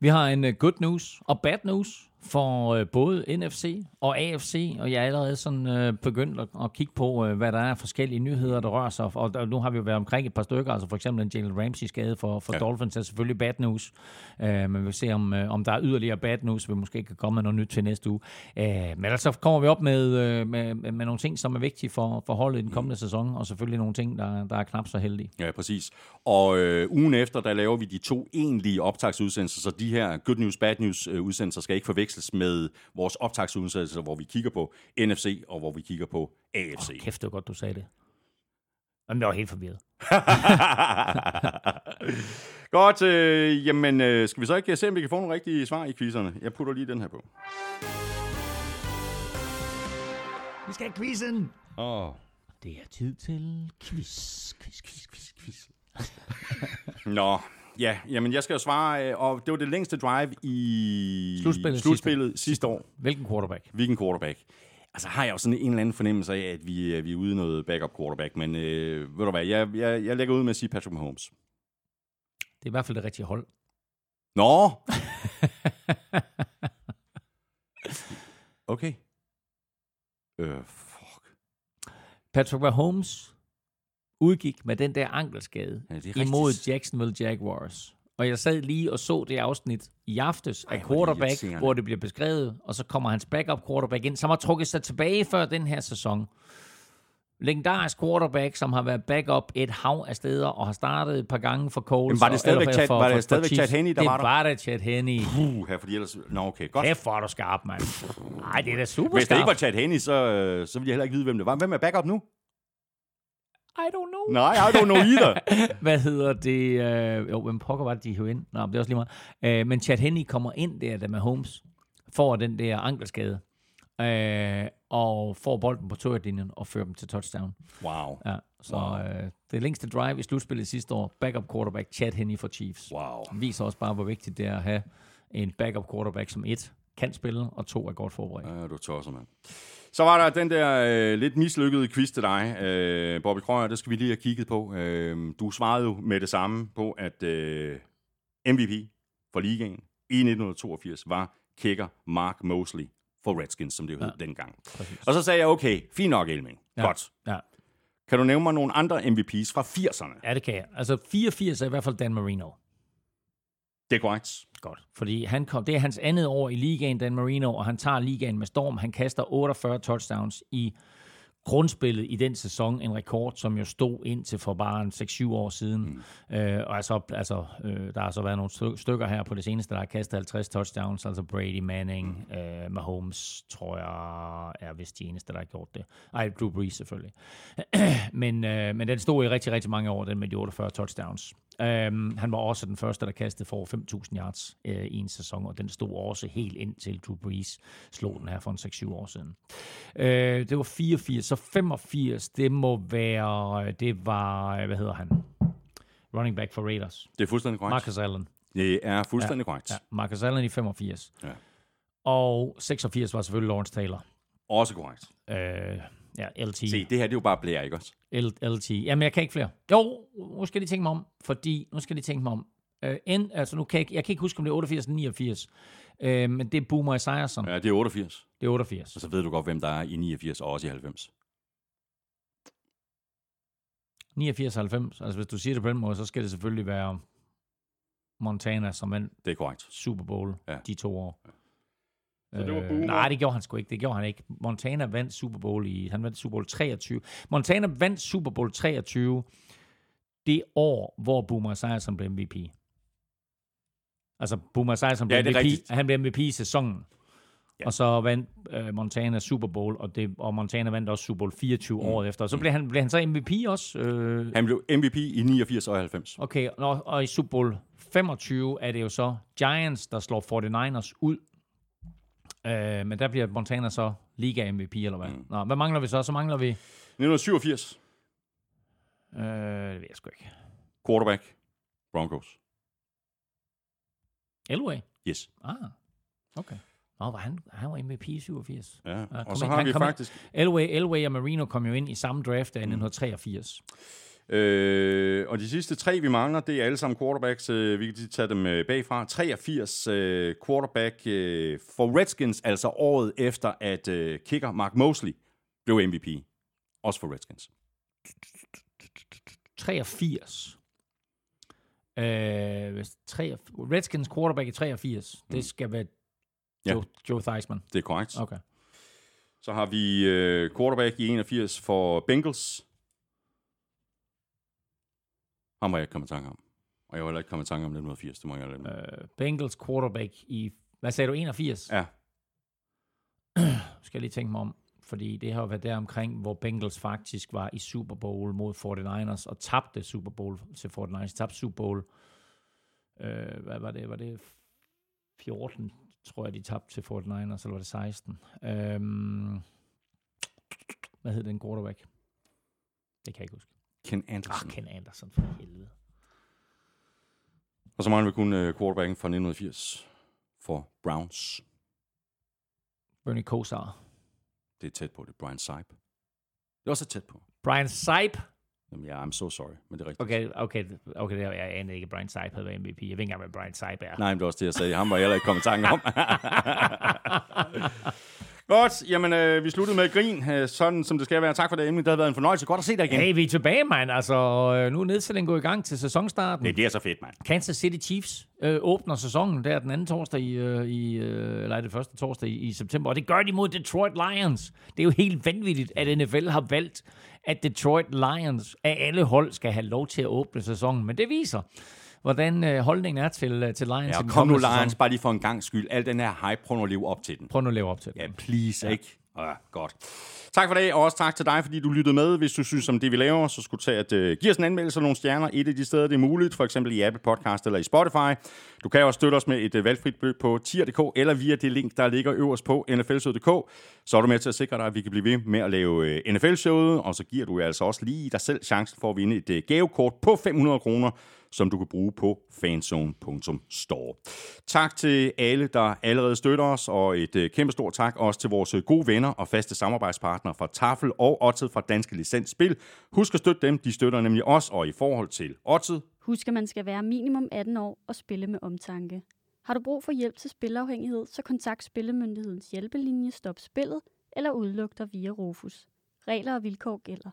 Vi har en øh, good news og bad news for uh, både NFC og AFC, og jeg er allerede sådan uh, begyndt at, at kigge på, uh, hvad der er forskellige nyheder, der rører sig. Og der, nu har vi jo været omkring et par stykker, altså for eksempel en Jalen Ramsey skade for, for ja. Dolphins er selvfølgelig bad news. Uh, men vi vil se, om, uh, om der er yderligere bad news, vi måske kan komme med noget nyt til næste uge. Uh, men altså kommer vi op med, uh, med, med, nogle ting, som er vigtige for, for holdet i den kommende mm. sæson, og selvfølgelig nogle ting, der, der er knap så heldige.
Ja, præcis. Og øh, ugen efter, der laver vi de to egentlige optagsudsendelser, så de her good news, bad news udsendelser skal ikke forveksles med vores optagsudsendelser, hvor vi kigger på NFC og hvor vi kigger på AFC.
Oh, kæft, det var godt, du sagde det. Jamen, jeg var helt forvirret.
godt, øh, jamen øh, skal vi så ikke se, om vi kan få nogle rigtige svar i quizzerne? Jeg putter lige den her på.
Vi skal have quizzen!
Åh. Oh.
Det er tid til quiz, quiz, quiz, quiz, quiz.
Nå, Ja, jamen jeg skal jo svare, øh, og det var det længste drive i
slutspillet,
slutspillet sidste, sidste år.
Hvilken quarterback?
Hvilken quarterback? Altså har jeg jo sådan en eller anden fornemmelse af, at vi, vi er ude noget backup quarterback, men øh, ved du hvad, jeg, jeg, jeg lægger ud med at sige Patrick Mahomes.
Det er i hvert fald det rigtige hold.
Nå! okay. Øh, fuck.
Patrick Mahomes udgik med den der ankelskade ja, imod Jacksonville Jaguars. Og jeg sad lige og så det afsnit i aftes af Ej, quarterback, det hvor det bliver beskrevet, og så kommer hans backup quarterback ind, som har trukket sig tilbage før den her sæson. Legendarisk quarterback, som har været backup et hav af steder, og har startet et par gange for Coles.
Men var det stadigvæk, Chad, for, var det stadigvæk Chad Henney, der
det
var
der? Det var det Chad Henney.
Puh, her, fordi ellers... Nå, okay, godt.
Kæft, hvor er du skarp, mand. Nej, det er da super
Hvis det ikke var Chad Henney, så, øh, så ville jeg heller ikke vide, hvem det var. Hvem er backup nu?
I don't know.
Nej, I don't know either.
Hvad hedder det? Øh, jo, hvem pokker var det, de hævde ind? Nå, det er også lige meget. Øh, men Chad Henney kommer ind der, der med Holmes, får den der ankelskade, øh, og får bolden på tørlinjen og fører dem til touchdown.
Wow.
Ja, så
Wow.
øh, det længste drive i slutspillet sidste år, backup quarterback Chad Henney for Chiefs.
Wow.
Viser også bare, hvor vigtigt det er at have en backup quarterback, som et kan spille, og to er godt forberedt.
Ja, du tosser, mand. Så var der den der øh, lidt mislykkede quiz til dig, øh, Bobby Krøyer, det skal vi lige have kigget på. Øh, du svarede jo med det samme på, at øh, MVP for ligaen i 1982 var kicker Mark Mosley for Redskins, som det hed
Ja.
dengang.
Præcis.
Og så sagde jeg, okay, fint nok, Elming.
Ja.
Godt.
Ja.
Kan du nævne mig nogle andre MVP's fra 80'erne?
ja, det kan jeg. Altså 84 er i hvert fald Dan Marino.
Det er korrekt.
Godt. Fordi han kom, det er hans andet år i ligaen, Dan Marino, og han tager ligaen med storm. Han kaster 48 touchdowns i grundspillet i den sæson. En rekord, som jo stod indtil for bare en 6-7 år siden. Mm. Øh, og altså, altså øh, der har så været nogle styk- stykker her på det seneste, der har kastet 50 touchdowns. Altså Brady Manning, mm. øh, Mahomes, tror jeg, er vist de eneste, der har gjort det. Ej, Drew Brees selvfølgelig. men, øh, men den stod i rigtig, rigtig mange år, den med de 48 touchdowns. Um, han var også den første, der kastede for over 5.000 yards uh, i en sæson, og den stod også helt ind til Drew Brees slog den her for en 6-7 år siden. Uh, det var 84, så 85, det må være, det var, øh, hvad hedder han? Running back for Raiders.
Det er fuldstændig korrekt.
Marcus Allen.
Det er fuldstændig korrekt.
Ja, Marcus Allen i 85.
Ja.
Og 86 var selvfølgelig Lawrence Taylor.
Også korrekt.
Uh, ja, LT.
Se, det her det er jo bare blære, ikke også?
L- LT. Jamen, jeg kan ikke flere. Jo, nu skal de tænke mig om, fordi, nu skal de tænke mig om. Uh, en, altså, nu kan jeg, jeg kan ikke huske, om det er 88 eller 89, uh, men det er Boomer Esiason. Ja.
Ja, det er 88.
Det er 88.
Og så ved du godt, hvem der er i 89 og også i 90.
89 90. Altså, hvis du siger det på den måde, så skal det selvfølgelig være Montana, som vandt
Det er korrekt.
Super Bowl
Ja.
de to år.
Så det var
Øh,
Boomer.
nej, det gjorde han sgu ikke. Det gjorde han ikke. Montana vandt Super Bowl i... Han vandt Super Bowl 23. Montana vandt Super Bowl 23 det år, hvor Boomer Esiason blev MVP. Altså, Boomer Esiason blev
Ja,
MVP.
rigtigt.
Han blev MVP i sæsonen.
Ja.
Ja. Og så vandt øh, Montana Super Bowl, og, det, og Montana vandt også Super Bowl 24 mm. året efter. Og så blev han, blev han så MVP også. Øh,
Han blev MVP i 89 og 90.
Okay, og, og i Super Bowl 25 er det jo så Giants, der slår 49ers ud. Øh, men der bliver Montana så Liga MVP, eller hvad? Mm. Nå, hvad mangler vi så? Så mangler vi...
1987.
Øh, det ved jeg sgu ikke.
Quarterback. Broncos.
Elway?
Yes.
Ah, okay. Nå, var han, han var MVP i 87.
Ja.
kom
og så
ind.
har
Han
vi
ind.
faktisk...
Elway, Elway og Marino kom jo ind i samme draft af 1983.
Øh, og de sidste tre, vi mangler, det er alle sammen quarterbacks. Øh, vi kan lige tage dem øh, bagfra. 83 øh, quarterback øh, for Redskins, altså året efter, at øh, kicker Mark Mosley blev MVP. Også for Redskins.
83. Øh, hvis 3, Redskins quarterback i 83. Det skal være
Mm. Ja.
Joe, Joe Theismann.
Det er korrekt.
Okay.
Så har vi øh, quarterback i 81 for Bengals. Ham var jeg ikke kommet i tanke om. Og jeg var heller ikke kommet i tanke om 1980, det må jeg lade.
Øh, Bengals quarterback i, hvad sagde du, 81?
Ja,
Skal jeg lige tænke mig om. Fordi det har jo været der omkring, hvor Bengals faktisk var i Super Bowl mod 49ers, og tabte Super Bowl til 49ers. Tabte Super Bowl, øh, hvad var det? Var det 14, tror jeg, de tabte til 49ers, eller var det 16? Øhm, hvad hed den quarterback? Det kan jeg ikke huske.
Ken
Ah,
Anderson.
Ken Anderson, for helvede.
Og så mangler vi kun øh, quarterbacken fra 1980 for Browns.
Bernie Kosar.
Det er tæt på, det Brian Sipe. Det er også tæt på.
Brian Sipe.
Jamen, ja, I'm so sorry, men det er rigtigt.
Okay, okay, okay, det er- jeg anede ikke, at Brian Sipe havde været MVP. Jeg ved ikke engang, hvad Brian Sipe er.
Nej, men det er også det, jeg sagde. Ham var jeg heller ikke kommet i tanke om. Godt, jamen øh, vi sluttede med grin, øh, sådan som det skal være. Tak for det, Emil. Det har været en fornøjelse. Godt at se dig igen.
Hey, vi er tilbage, mand. Altså, øh, nu er nedstillingen gået i gang til sæsonstarten.
Det bliver så fedt, mand.
Kansas City Chiefs øh, åbner sæsonen der den anden torsdag i, øh, i øh, eller er det første torsdag i, i september, og det gør de mod Detroit Lions. Det er jo helt vanvittigt, at NFL har valgt, at Detroit Lions af alle hold skal have lov til at åbne sæsonen, men det viser, hvordan øh, holdningen er til, øh, til Lions.
Ja,
den
kom nu, Lions,
sæson.
bare lige for en gang skyld. Al den her hype, prøv nu at leve op til den.
Prøv nu at leve op til det.
Ja, please, ja. ikke? Ja, godt. Tak for det, og også tak til dig, fordi du lyttede med. Hvis du synes om det, vi laver, så skulle tage at uh, give os en anmeldelse og nogle stjerner et af de steder, det er muligt, for eksempel i Apple Podcast eller i Spotify. Du kan også støtte os med et uh, valgfrit beløb på tier.dk eller via det link, der ligger øverst på nflshowet.dk. Så er du med til at sikre dig, at vi kan blive ved med at lave uh, NFL-showet, og så giver du altså også lige dig selv chancen for at vinde et uh, gavekort på 500 kroner, som du kan bruge på fanzone.store. Tak til alle, der allerede støtter os, og et øh, kæmpe stort tak også til vores øh, gode venner og faste samarbejdspartnere fra Tafel og Otted fra Danske Licens Spil. Husk at støtte dem, de støtter nemlig os, og i forhold til Otted,
Husk, at man skal være minimum 18 år og spille med omtanke. Har du brug for hjælp til spilafhængighed, så kontakt Spillemyndighedens hjælpelinje Stop Spillet eller udluk dig via Rufus. Regler og vilkår gælder.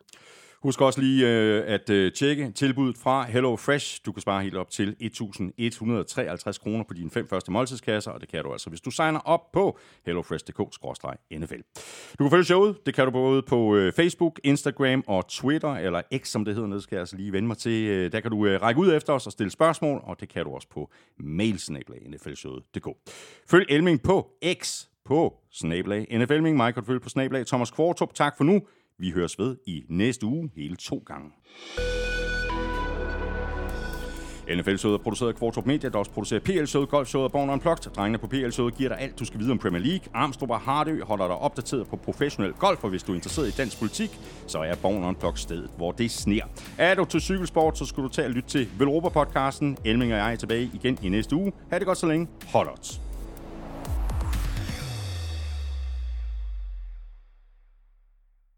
Husk også lige øh, at øh, tjekke tilbuddet fra Hello Fresh. Du kan spare helt op til 1.153 kroner på dine fem første måltidskasser, og det kan du altså, hvis du signer op på hellofresh.dk-nfl. Du kan følge showet. Det kan du både på øh, Facebook, Instagram og Twitter, eller X, som det hedder nede, skal jeg altså lige vende mig til. Øh, der kan du øh, række ud efter os og stille spørgsmål, og det kan du også på mailsnablag.nflshowet.dk. Følg Elming på X på snablag NFLming. Mig kan du følge på snablag Thomas Kvartrup. Tak for nu. Vi høres ved i næste uge hele to gange. NFL-showet er produceret af Kvartrup Media, der også producerer PL-showet, Golf-showet og Born Unplugged. Drengene på PL-showet giver dig alt, du skal vide om Premier League. Armstrong og Hardø holder dig opdateret på professionel golf, og hvis du er interesseret i dansk politik, så er Born Unplugged stedet, hvor det sner. Er du til cykelsport, så skal du tage og lytte til Velropa-podcasten. Elming og jeg er tilbage igen i næste uge. Ha' det godt så længe. Hot odds.